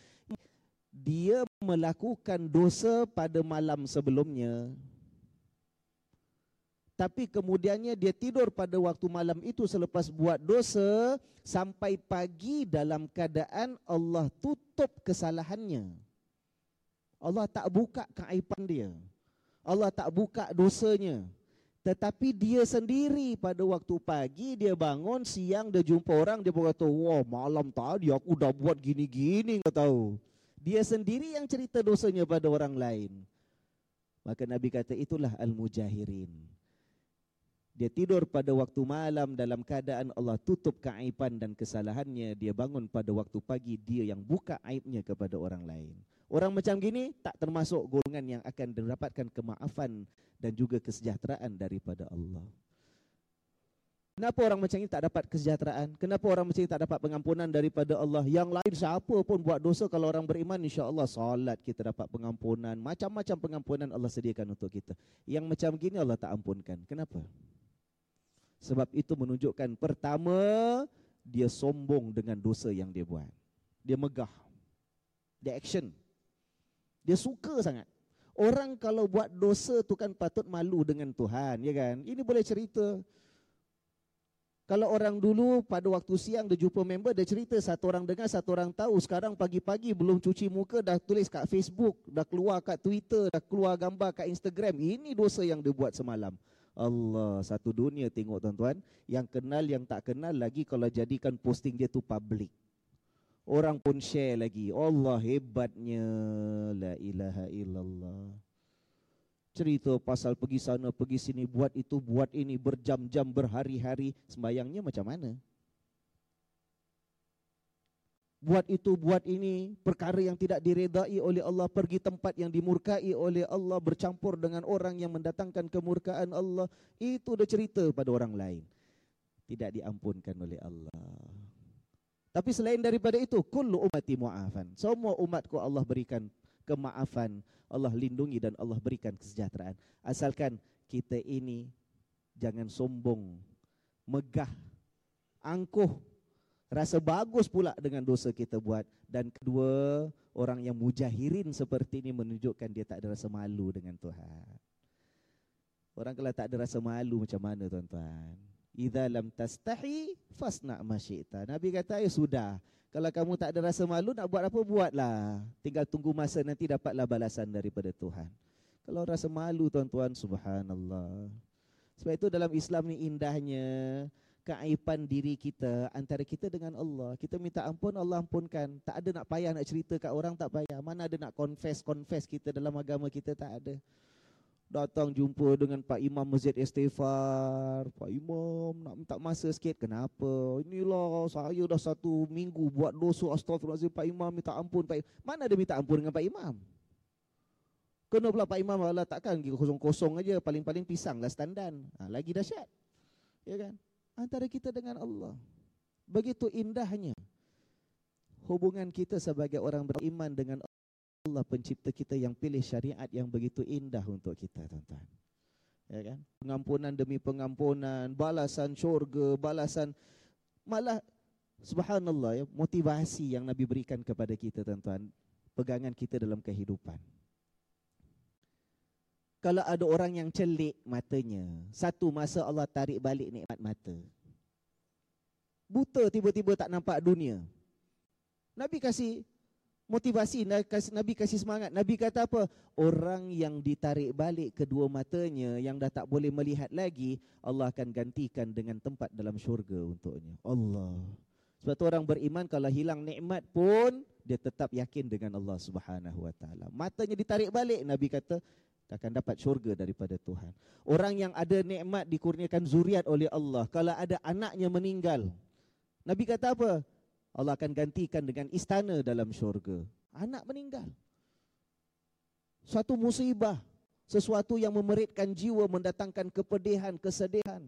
dia melakukan dosa pada malam sebelumnya tapi kemudiannya dia tidur pada waktu malam itu selepas buat dosa sampai pagi dalam keadaan Allah tutup kesalahannya. Allah tak buka keaiban dia. Allah tak buka dosanya. Tetapi dia sendiri pada waktu pagi dia bangun, siang dia jumpa orang, dia berkata, wah malam tadi aku dah buat gini-gini, kau tahu. Dia sendiri yang cerita dosanya pada orang lain. Maka Nabi kata itulah al-mujahirin. Dia tidur pada waktu malam dalam keadaan Allah tutup keaiban dan kesalahannya. Dia bangun pada waktu pagi dia yang buka aibnya kepada orang lain. Orang macam gini tak termasuk golongan yang akan mendapatkan kemaafan dan juga kesejahteraan daripada Allah. Kenapa orang macam ini tak dapat kesejahteraan? Kenapa orang macam ini tak dapat pengampunan daripada Allah? Yang lain siapa pun buat dosa kalau orang beriman insya-Allah salat kita dapat pengampunan, macam-macam pengampunan Allah sediakan untuk kita. Yang macam gini Allah tak ampunkan. Kenapa? Sebab itu menunjukkan pertama dia sombong dengan dosa yang dia buat. Dia megah. Dia action. Dia suka sangat. Orang kalau buat dosa tu kan patut malu dengan Tuhan, ya kan? Ini boleh cerita kalau orang dulu pada waktu siang dia jumpa member, dia cerita satu orang dengar, satu orang tahu. Sekarang pagi-pagi belum cuci muka, dah tulis kat Facebook, dah keluar kat Twitter, dah keluar gambar kat Instagram. Ini dosa yang dia buat semalam. Allah, satu dunia tengok tuan-tuan. Yang kenal, yang tak kenal lagi kalau jadikan posting dia tu public. Orang pun share lagi. Allah hebatnya. La ilaha illallah cerita pasal pergi sana, pergi sini, buat itu, buat ini, berjam-jam, berhari-hari, sembayangnya macam mana? Buat itu, buat ini, perkara yang tidak diredai oleh Allah, pergi tempat yang dimurkai oleh Allah, bercampur dengan orang yang mendatangkan kemurkaan Allah, itu dah cerita pada orang lain. Tidak diampunkan oleh Allah. Tapi selain daripada itu, kullu umati mu'afan. Semua umatku Allah berikan kemaafan, Allah lindungi dan Allah berikan kesejahteraan. Asalkan kita ini jangan sombong, megah, angkuh, rasa bagus pula dengan dosa kita buat. Dan kedua, orang yang mujahirin seperti ini menunjukkan dia tak ada rasa malu dengan Tuhan. Orang kalau tak ada rasa malu macam mana tuan-tuan? Idza lam tastahi fasna ma Nabi kata ya sudah, kalau kamu tak ada rasa malu nak buat apa buatlah. Tinggal tunggu masa nanti dapatlah balasan daripada Tuhan. Kalau rasa malu tuan-tuan subhanallah. Sebab itu dalam Islam ni indahnya keaiban diri kita antara kita dengan Allah. Kita minta ampun Allah ampunkan. Tak ada nak payah nak cerita kat orang tak payah. Mana ada nak confess confess kita dalam agama kita tak ada datang jumpa dengan Pak Imam Masjid Istighfar. Pak Imam nak minta masa sikit. Kenapa? Inilah saya dah satu minggu buat dosa astagfirullahaladzim. Pak Imam minta ampun. Pak Imam. Mana ada minta ampun dengan Pak Imam? Kena pula Pak Imam Allah takkan kosong-kosong aja. Paling-paling pisang lah standan. Ha, lagi dahsyat. Ya kan? Antara kita dengan Allah. Begitu indahnya hubungan kita sebagai orang beriman dengan Allah. Pencipta kita yang pilih syariat yang begitu indah untuk kita tuan-tuan. Ya kan? Pengampunan demi pengampunan, balasan syurga, balasan malah subhanallah ya, motivasi yang Nabi berikan kepada kita tuan-tuan, pegangan kita dalam kehidupan. Kalau ada orang yang celik matanya, satu masa Allah tarik balik nikmat mata. Buta tiba-tiba tak nampak dunia. Nabi kasih motivasi Nabi kasih semangat. Nabi kata apa? Orang yang ditarik balik kedua matanya yang dah tak boleh melihat lagi, Allah akan gantikan dengan tempat dalam syurga untuknya. Allah. Sebab tu orang beriman kalau hilang nikmat pun dia tetap yakin dengan Allah Subhanahu wa taala. Matanya ditarik balik Nabi kata akan dapat syurga daripada Tuhan. Orang yang ada nikmat dikurniakan zuriat oleh Allah, kalau ada anaknya meninggal, Nabi kata apa? Allah akan gantikan dengan istana dalam syurga. Anak meninggal. Suatu musibah. Sesuatu yang memeritkan jiwa, mendatangkan kepedihan, kesedihan.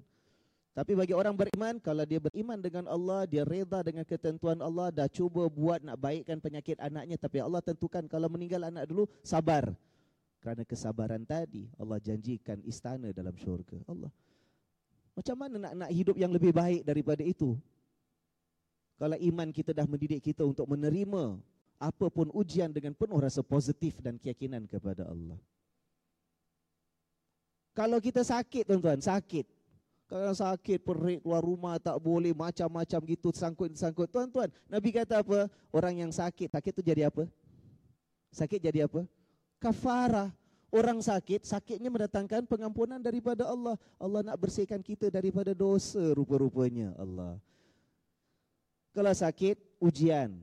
Tapi bagi orang beriman, kalau dia beriman dengan Allah, dia reda dengan ketentuan Allah, dah cuba buat nak baikkan penyakit anaknya, tapi Allah tentukan kalau meninggal anak dulu, sabar. Kerana kesabaran tadi, Allah janjikan istana dalam syurga. Allah. Macam mana nak nak hidup yang lebih baik daripada itu? Kalau iman kita dah mendidik kita untuk menerima apapun ujian dengan penuh rasa positif dan keyakinan kepada Allah. Kalau kita sakit tuan-tuan, sakit. Kalau sakit, perit, keluar rumah tak boleh, macam-macam gitu, sangkut-sangkut. Tuan-tuan, Nabi kata apa? Orang yang sakit, sakit tu jadi apa? Sakit jadi apa? Kafarah. Orang sakit, sakitnya mendatangkan pengampunan daripada Allah. Allah nak bersihkan kita daripada dosa rupa-rupanya. Allah. Kalau sakit, ujian.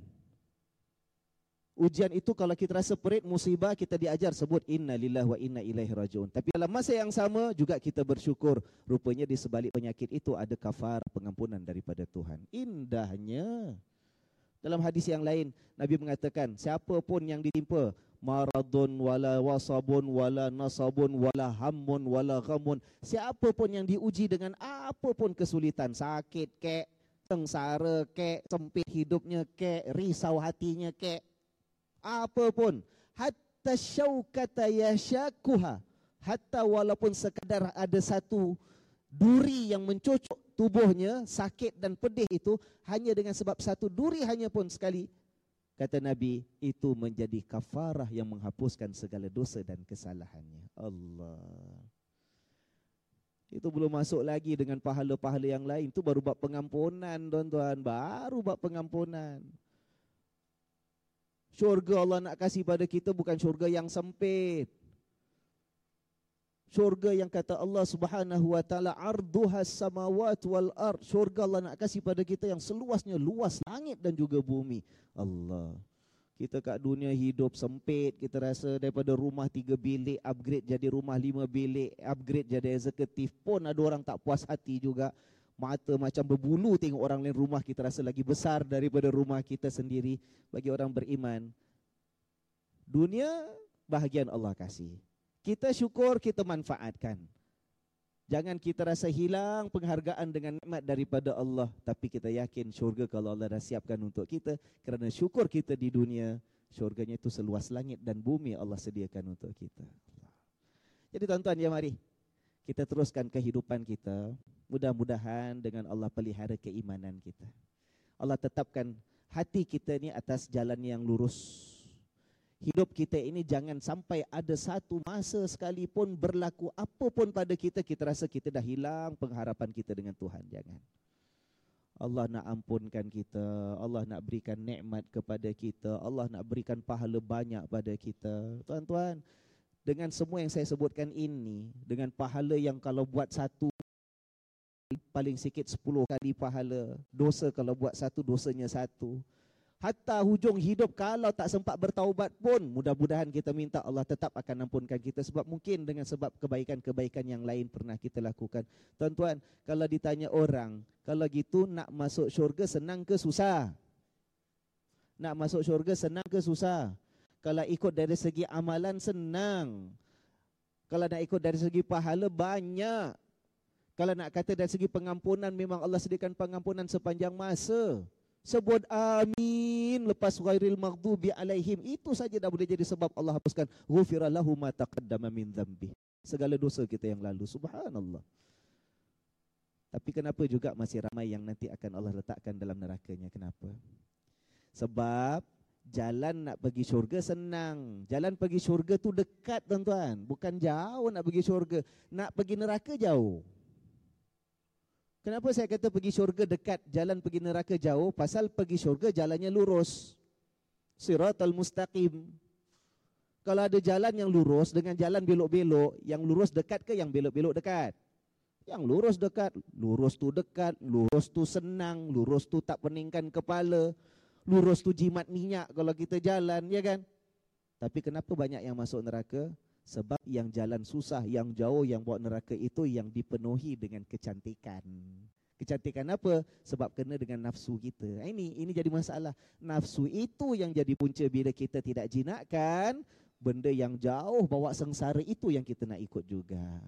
Ujian itu kalau kita rasa perit, musibah, kita diajar sebut inna lillah wa inna ilaihi rajiun. Tapi dalam masa yang sama juga kita bersyukur. Rupanya di sebalik penyakit itu ada kafar pengampunan daripada Tuhan. Indahnya. Dalam hadis yang lain, Nabi mengatakan, siapa pun yang ditimpa maradun wala wasabun wala nasabun wala hammun wala ghamun. Siapa pun yang diuji dengan apa pun kesulitan, sakit kek, sengsara kek, sempit hidupnya kek, risau hatinya kek, apa pun. Hatta syaukata yashakuha. Hatta walaupun sekadar ada satu duri yang mencocok tubuhnya, sakit dan pedih itu, hanya dengan sebab satu duri hanya pun sekali, kata Nabi, itu menjadi kafarah yang menghapuskan segala dosa dan kesalahannya. Allah. Itu belum masuk lagi dengan pahala-pahala yang lain. Itu baru buat pengampunan tuan-tuan. Baru buat pengampunan. Syurga Allah nak kasih pada kita bukan syurga yang sempit. Syurga yang kata Allah subhanahu wa ta'ala arduhas samawat wal ard. Syurga Allah nak kasih pada kita yang seluasnya luas langit dan juga bumi. Allah. Kita kat dunia hidup sempit, kita rasa daripada rumah tiga bilik, upgrade jadi rumah lima bilik, upgrade jadi eksekutif pun ada orang tak puas hati juga. Mata macam berbulu tengok orang lain rumah kita rasa lagi besar daripada rumah kita sendiri. Bagi orang beriman, dunia bahagian Allah kasih. Kita syukur, kita manfaatkan. Jangan kita rasa hilang penghargaan dengan nikmat daripada Allah. Tapi kita yakin syurga kalau Allah dah siapkan untuk kita. Kerana syukur kita di dunia, syurganya itu seluas langit dan bumi Allah sediakan untuk kita. Jadi tuan-tuan, ya mari. Kita teruskan kehidupan kita. Mudah-mudahan dengan Allah pelihara keimanan kita. Allah tetapkan hati kita ni atas jalan yang lurus hidup kita ini jangan sampai ada satu masa sekalipun berlaku apa pun pada kita kita rasa kita dah hilang pengharapan kita dengan Tuhan jangan. Allah nak ampunkan kita Allah nak berikan nikmat kepada kita Allah nak berikan pahala banyak pada kita. Tuan-tuan dengan semua yang saya sebutkan ini dengan pahala yang kalau buat satu paling sikit sepuluh kali pahala dosa kalau buat satu dosanya satu Hatta hujung hidup kalau tak sempat bertaubat pun mudah-mudahan kita minta Allah tetap akan ampunkan kita sebab mungkin dengan sebab kebaikan-kebaikan yang lain pernah kita lakukan. Tuan-tuan, kalau ditanya orang, kalau gitu nak masuk syurga senang ke susah? Nak masuk syurga senang ke susah? Kalau ikut dari segi amalan senang. Kalau nak ikut dari segi pahala banyak. Kalau nak kata dari segi pengampunan memang Allah sediakan pengampunan sepanjang masa sebut amin lepas ghairil maghdubi alaihim. Itu saja dah boleh jadi sebab Allah hapuskan. Ghufira lahu ma taqaddama min dhanbi. Segala dosa kita yang lalu. Subhanallah. Tapi kenapa juga masih ramai yang nanti akan Allah letakkan dalam nerakanya? Kenapa? Sebab jalan nak pergi syurga senang. Jalan pergi syurga tu dekat tuan-tuan. Bukan jauh nak pergi syurga. Nak pergi neraka jauh Kenapa saya kata pergi syurga dekat, jalan pergi neraka jauh? Pasal pergi syurga jalannya lurus. siratal mustaqim. Kalau ada jalan yang lurus dengan jalan belok-belok, yang lurus dekat ke yang belok-belok dekat? Yang lurus dekat, lurus tu dekat, lurus tu senang, lurus tu tak peningkan kepala, lurus tu jimat minyak kalau kita jalan, ya kan? Tapi kenapa banyak yang masuk neraka? Sebab yang jalan susah, yang jauh, yang buat neraka itu yang dipenuhi dengan kecantikan. Kecantikan apa? Sebab kena dengan nafsu kita. Ini ini jadi masalah. Nafsu itu yang jadi punca bila kita tidak jinakkan, benda yang jauh bawa sengsara itu yang kita nak ikut juga.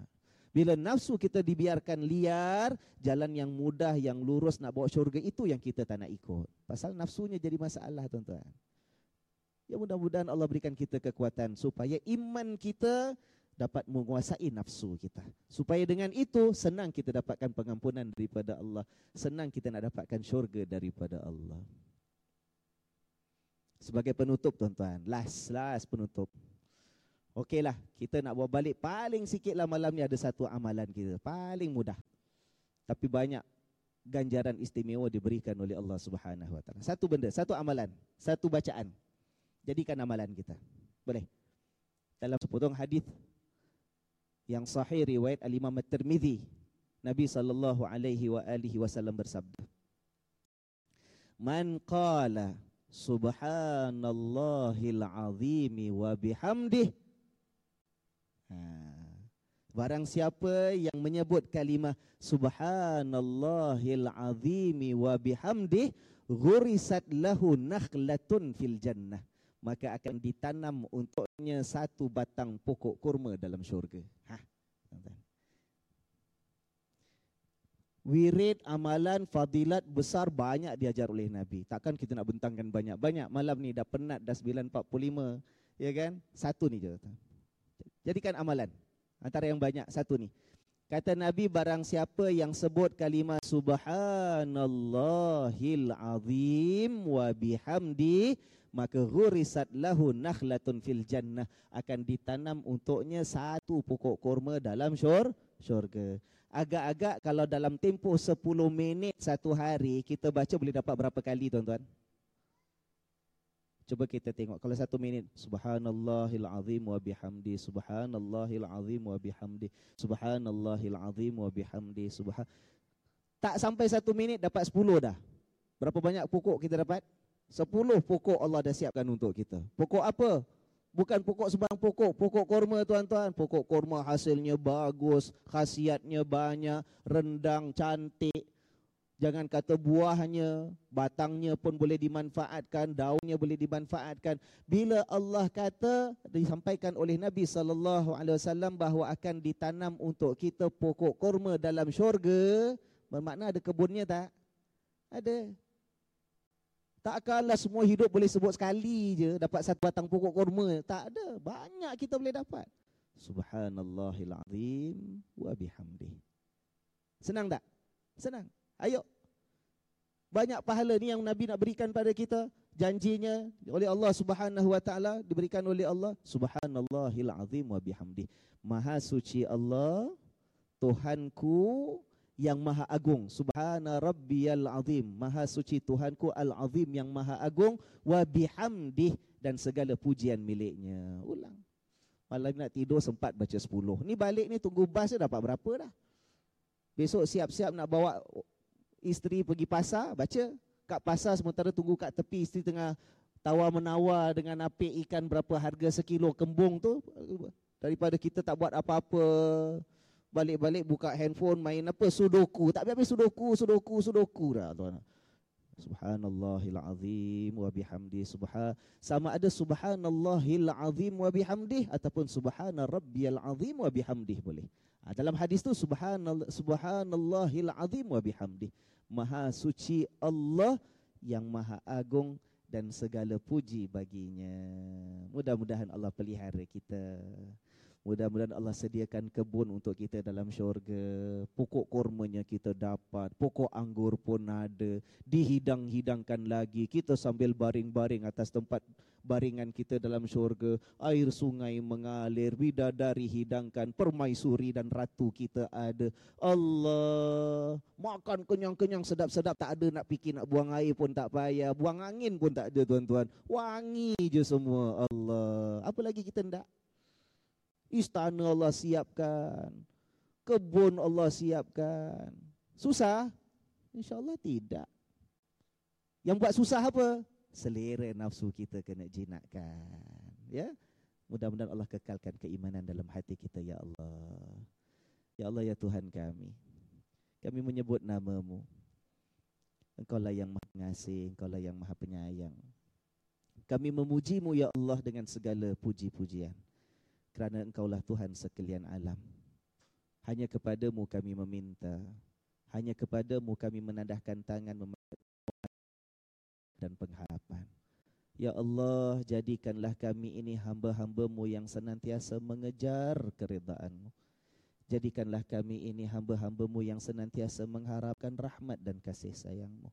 Bila nafsu kita dibiarkan liar, jalan yang mudah, yang lurus nak bawa syurga itu yang kita tak nak ikut. Pasal nafsunya jadi masalah tuan-tuan. Ya mudah-mudahan Allah berikan kita kekuatan supaya iman kita dapat menguasai nafsu kita. Supaya dengan itu senang kita dapatkan pengampunan daripada Allah. Senang kita nak dapatkan syurga daripada Allah. Sebagai penutup tuan-tuan. Last, last penutup. Okeylah, kita nak bawa balik paling sikitlah malam ni ada satu amalan kita. Paling mudah. Tapi banyak ganjaran istimewa diberikan oleh Allah Subhanahu Wa Taala. Satu benda, satu amalan, satu bacaan jadikan amalan kita. Boleh. Dalam sepotong hadis yang sahih riwayat Al-Imam At-Tirmizi, Nabi sallallahu alaihi wa alihi wasallam bersabda, "Man qala subhanallahil azim wa bihamdih" ha. Barang siapa yang menyebut kalimah subhanallahil azim wa bihamdih, ghurisat lahu nakhlatun fil jannah maka akan ditanam untuknya satu batang pokok kurma dalam syurga. Ha. Wirid amalan fadilat besar banyak diajar oleh Nabi. Takkan kita nak bentangkan banyak-banyak. Malam ni dah penat dah 9.45. Ya kan? Satu ni je. Jadikan amalan. Antara yang banyak, satu ni. Kata Nabi barang siapa yang sebut kalimah subhanallahil azim wa bihamdi maka ghurisat lahu nakhlatun fil jannah akan ditanam untuknya satu pokok kurma dalam syur syurga. Agak-agak kalau dalam tempoh 10 minit satu hari kita baca boleh dapat berapa kali tuan-tuan? Cuba kita tengok kalau satu minit subhanallahil azim wa bihamdi subhanallahil azim wa bihamdi subhanallahil azim wa bihamdi subhan tak sampai satu minit dapat 10 dah. Berapa banyak pokok kita dapat? Sepuluh pokok Allah dah siapkan untuk kita. Pokok apa? Bukan pokok sebarang pokok. Pokok korma tuan-tuan. Pokok korma hasilnya bagus. Khasiatnya banyak. Rendang, cantik. Jangan kata buahnya, batangnya pun boleh dimanfaatkan, daunnya boleh dimanfaatkan. Bila Allah kata disampaikan oleh Nabi sallallahu alaihi wasallam bahawa akan ditanam untuk kita pokok korma dalam syurga, bermakna ada kebunnya tak? Ada. Takkanlah semua hidup boleh sebut sekali je dapat satu batang pokok kurma. Tak ada. Banyak kita boleh dapat. Subhanallahil azim wa bihamdih. Senang tak? Senang. Ayo. Banyak pahala ni yang Nabi nak berikan pada kita. Janjinya oleh Allah Subhanahu wa taala diberikan oleh Allah Subhanallahil azim wa bihamdih. Maha suci Allah Tuhanku yang maha agung. Subhana rabbiyal azim. Maha suci tuhanku al azim yang maha agung. Wa bihamdih dan segala pujian miliknya. Ulang. Malam nak tidur sempat baca 10 ni balik ni tunggu bas dah dapat berapa dah? Besok siap-siap nak bawa isteri pergi pasar baca. Kat pasar sementara tunggu kat tepi isteri tengah tawar menawar dengan apik ikan berapa harga sekilo kembung tu. Daripada kita tak buat apa-apa balik-balik buka handphone main apa sudoku. Tak habis sudoku sudoku sudoku dah tuan subhanallahil azim wa bihamdi subhan sama ada subhanallahil azim wa bihamdi ataupun subhana rabbiyal azim wa bihamdi boleh. Ha, dalam hadis tu subhanallah subhanallahil azim wa bihamdi maha suci Allah yang maha agung dan segala puji baginya. Mudah-mudahan Allah pelihara kita Mudah-mudahan Allah sediakan kebun untuk kita dalam syurga. Pokok kurmanya kita dapat. Pokok anggur pun ada. Dihidang-hidangkan lagi. Kita sambil baring-baring atas tempat baringan kita dalam syurga. Air sungai mengalir. Bidadari hidangkan. Permaisuri dan ratu kita ada. Allah. Makan kenyang-kenyang sedap-sedap. Tak ada nak fikir nak buang air pun tak payah. Buang angin pun tak ada tuan-tuan. Wangi je semua. Allah. Apa lagi kita nak? Istana Allah siapkan. Kebun Allah siapkan. Susah? InsyaAllah tidak. Yang buat susah apa? Selera nafsu kita kena jinakkan. Ya? Mudah-mudahan Allah kekalkan keimanan dalam hati kita, Ya Allah. Ya Allah, Ya Tuhan kami. Kami menyebut namamu. Engkau lah yang maha pengasih, engkau lah yang maha penyayang. Kami memujimu, Ya Allah, dengan segala puji-pujian kerana engkaulah Tuhan sekalian alam. Hanya kepadamu kami meminta. Hanya kepadamu kami menadahkan tangan dan pengharapan. Ya Allah, jadikanlah kami ini hamba-hambamu yang senantiasa mengejar keredaanmu. Jadikanlah kami ini hamba-hambamu yang senantiasa mengharapkan rahmat dan kasih sayangmu.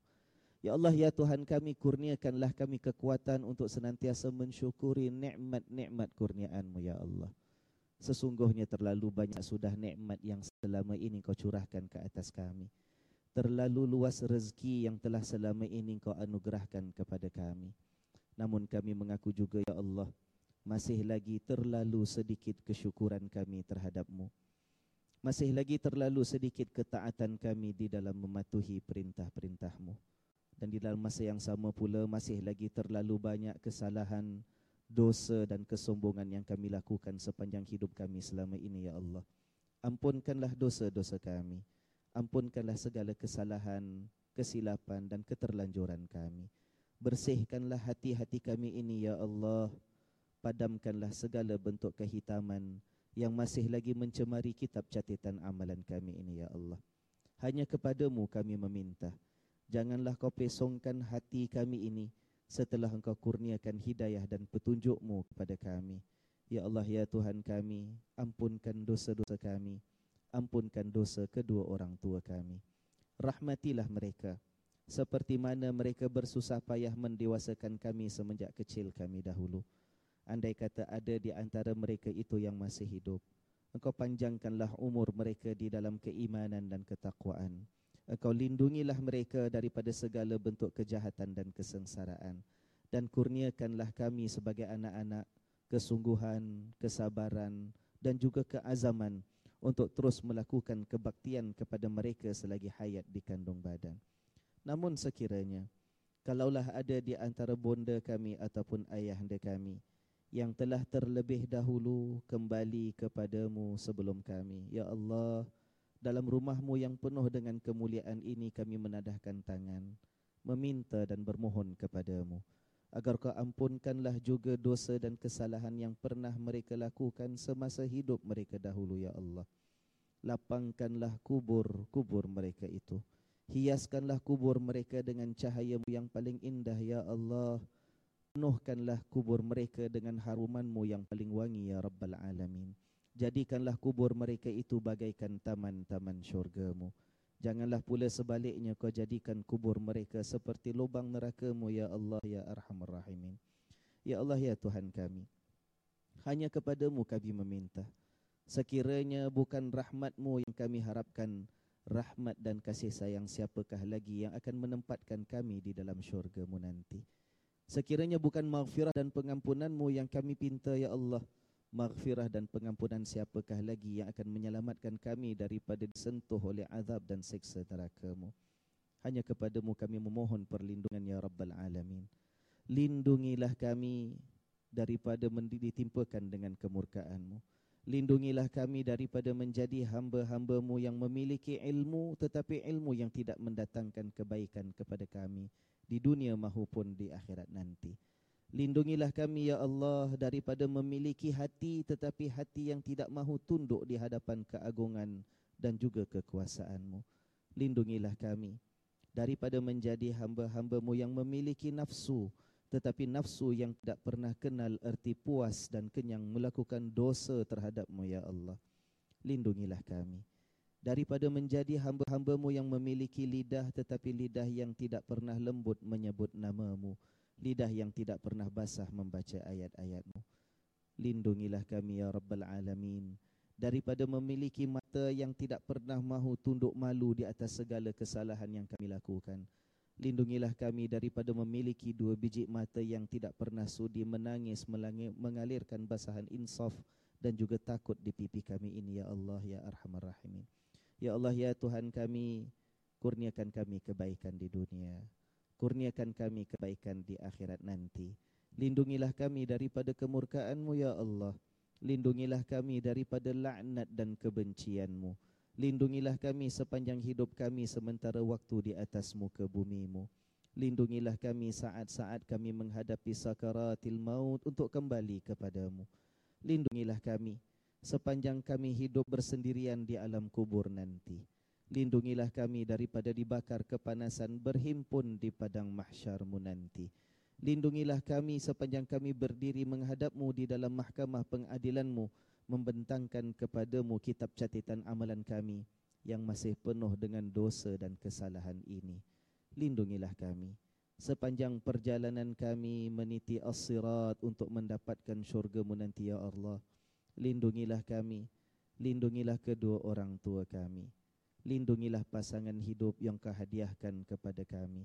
Ya Allah, ya Tuhan kami, kurniakanlah kami kekuatan untuk senantiasa mensyukuri nikmat-nikmat kurniaanmu, ya Allah. Sesungguhnya terlalu banyak sudah nikmat yang selama ini kau curahkan ke atas kami. Terlalu luas rezeki yang telah selama ini kau anugerahkan kepada kami. Namun kami mengaku juga, ya Allah, masih lagi terlalu sedikit kesyukuran kami terhadapmu. Masih lagi terlalu sedikit ketaatan kami di dalam mematuhi perintah-perintahmu dan di dalam masa yang sama pula masih lagi terlalu banyak kesalahan, dosa dan kesombongan yang kami lakukan sepanjang hidup kami selama ini ya Allah. Ampunkanlah dosa-dosa kami. Ampunkanlah segala kesalahan, kesilapan dan keterlanjuran kami. Bersihkanlah hati-hati kami ini ya Allah. Padamkanlah segala bentuk kehitaman yang masih lagi mencemari kitab catatan amalan kami ini ya Allah. Hanya kepadamu kami meminta. Janganlah kau pesongkan hati kami ini setelah engkau kurniakan hidayah dan petunjukmu kepada kami. Ya Allah, ya Tuhan kami, ampunkan dosa-dosa kami. Ampunkan dosa kedua orang tua kami. Rahmatilah mereka. Seperti mana mereka bersusah payah mendewasakan kami semenjak kecil kami dahulu. Andai kata ada di antara mereka itu yang masih hidup. Engkau panjangkanlah umur mereka di dalam keimanan dan ketakwaan. Engkau lindungilah mereka daripada segala bentuk kejahatan dan kesengsaraan dan kurniakanlah kami sebagai anak-anak kesungguhan, kesabaran dan juga keazaman untuk terus melakukan kebaktian kepada mereka selagi hayat di kandung badan. Namun sekiranya kalaulah ada di antara bonda kami ataupun ayahanda kami yang telah terlebih dahulu kembali kepadamu sebelum kami, ya Allah, dalam rumahmu yang penuh dengan kemuliaan ini kami menadahkan tangan Meminta dan bermohon kepadamu. Agar kau ampunkanlah juga dosa dan kesalahan yang pernah mereka lakukan semasa hidup mereka dahulu ya Allah. Lapangkanlah kubur-kubur mereka itu. Hiaskanlah kubur mereka dengan cahayamu yang paling indah ya Allah. Penuhkanlah kubur mereka dengan harumanmu yang paling wangi ya Rabbal Alamin Jadikanlah kubur mereka itu bagaikan taman-taman syurgamu. Janganlah pula sebaliknya kau jadikan kubur mereka seperti lubang nerakamu, Ya Allah, Ya Arhamar Rahimin. Ya Allah, Ya Tuhan kami. Hanya kepadamu kami meminta. Sekiranya bukan rahmatmu yang kami harapkan, rahmat dan kasih sayang siapakah lagi yang akan menempatkan kami di dalam syurgamu nanti. Sekiranya bukan maghfirah dan pengampunanmu yang kami pinta, Ya Allah, maghfirah dan pengampunan siapakah lagi yang akan menyelamatkan kami daripada disentuh oleh azab dan seksa neraka-Mu. Hanya kepadamu kami memohon perlindungan ya Rabbal Alamin. Lindungilah kami daripada ditimpakan dengan kemurkaan-Mu. Lindungilah kami daripada menjadi hamba-hambamu yang memiliki ilmu tetapi ilmu yang tidak mendatangkan kebaikan kepada kami di dunia maupun di akhirat nanti. Lindungilah kami ya Allah daripada memiliki hati tetapi hati yang tidak mahu tunduk di hadapan keagungan dan juga kekuasaanmu. Lindungilah kami daripada menjadi hamba-hambamu yang memiliki nafsu tetapi nafsu yang tidak pernah kenal erti puas dan kenyang melakukan dosa terhadapmu ya Allah. Lindungilah kami daripada menjadi hamba-hambamu yang memiliki lidah tetapi lidah yang tidak pernah lembut menyebut namamu. Lidah yang tidak pernah basah membaca ayat-ayatmu. Lindungilah kami ya Rabbal Alamin daripada memiliki mata yang tidak pernah mahu tunduk malu di atas segala kesalahan yang kami lakukan. Lindungilah kami daripada memiliki dua biji mata yang tidak pernah sudi menangis mengalirkan basahan insaf dan juga takut di pipi kami ini ya Allah ya Arhamar Rahimin. Ya Allah ya Tuhan kami kurniakan kami kebaikan di dunia. Kurniakan kami kebaikan di akhirat nanti. Lindungilah kami daripada kemurkaanmu ya Allah. Lindungilah kami daripada laknat dan kebencianmu. Lindungilah kami sepanjang hidup kami sementara waktu di atas muka bumimu. Lindungilah kami saat-saat kami menghadapi sakaratil maut untuk kembali kepadamu. Lindungilah kami sepanjang kami hidup bersendirian di alam kubur nanti. Lindungilah kami daripada dibakar kepanasan berhimpun di padang mahsyarmu nanti. Lindungilah kami sepanjang kami berdiri menghadapmu di dalam mahkamah pengadilanmu membentangkan kepadamu kitab catatan amalan kami yang masih penuh dengan dosa dan kesalahan ini. Lindungilah kami sepanjang perjalanan kami meniti as-sirat untuk mendapatkan syurga-Mu nanti ya Allah. Lindungilah kami, lindungilah kedua orang tua kami. Lindungilah pasangan hidup yang kau hadiahkan kepada kami.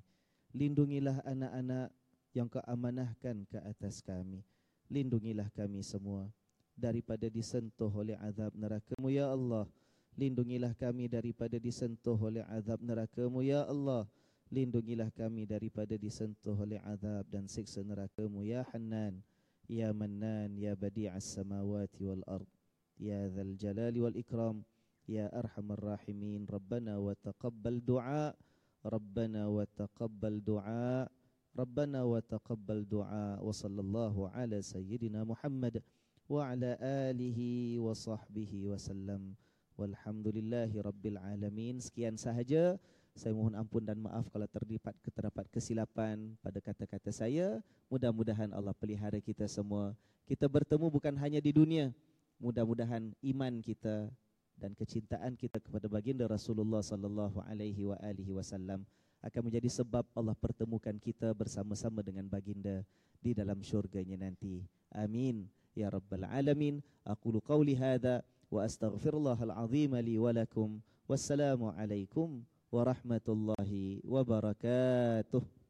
Lindungilah anak-anak yang kau amanahkan ke atas kami. Lindungilah kami semua daripada disentuh oleh azab neraka-Mu ya Allah. Lindungilah kami daripada disentuh oleh azab neraka-Mu ya Allah. Lindungilah kami daripada disentuh oleh azab dan siksa neraka-Mu ya Hannan. Ya Mannan ya Badi'as samawati wal ard. Ya Dzal Jalali wal Ikram. Taqabbal du'a. Rabbana wa taqabbal du'a. Rabbana wa taqabbal du'a. Wa sallallahu ala sayyidina Muhammad wa ala alihi wa sahbihi wa sallam. Walhamdulillahi rabbil alamin. Sekian sahaja. Saya mohon ampun dan maaf kalau terdapat terdapat kesilapan pada kata-kata saya. Mudah-mudahan Allah pelihara kita semua. Kita bertemu bukan hanya di dunia. Mudah-mudahan iman kita dan kecintaan kita kepada baginda Rasulullah sallallahu alaihi wa alihi wasallam akan menjadi sebab Allah pertemukan kita bersama-sama dengan baginda di dalam syurganya nanti. Amin ya rabbal alamin. Aqulu qawli hadha wa astaghfirullahal azim li wa lakum. Wassalamu alaikum warahmatullahi wabarakatuh.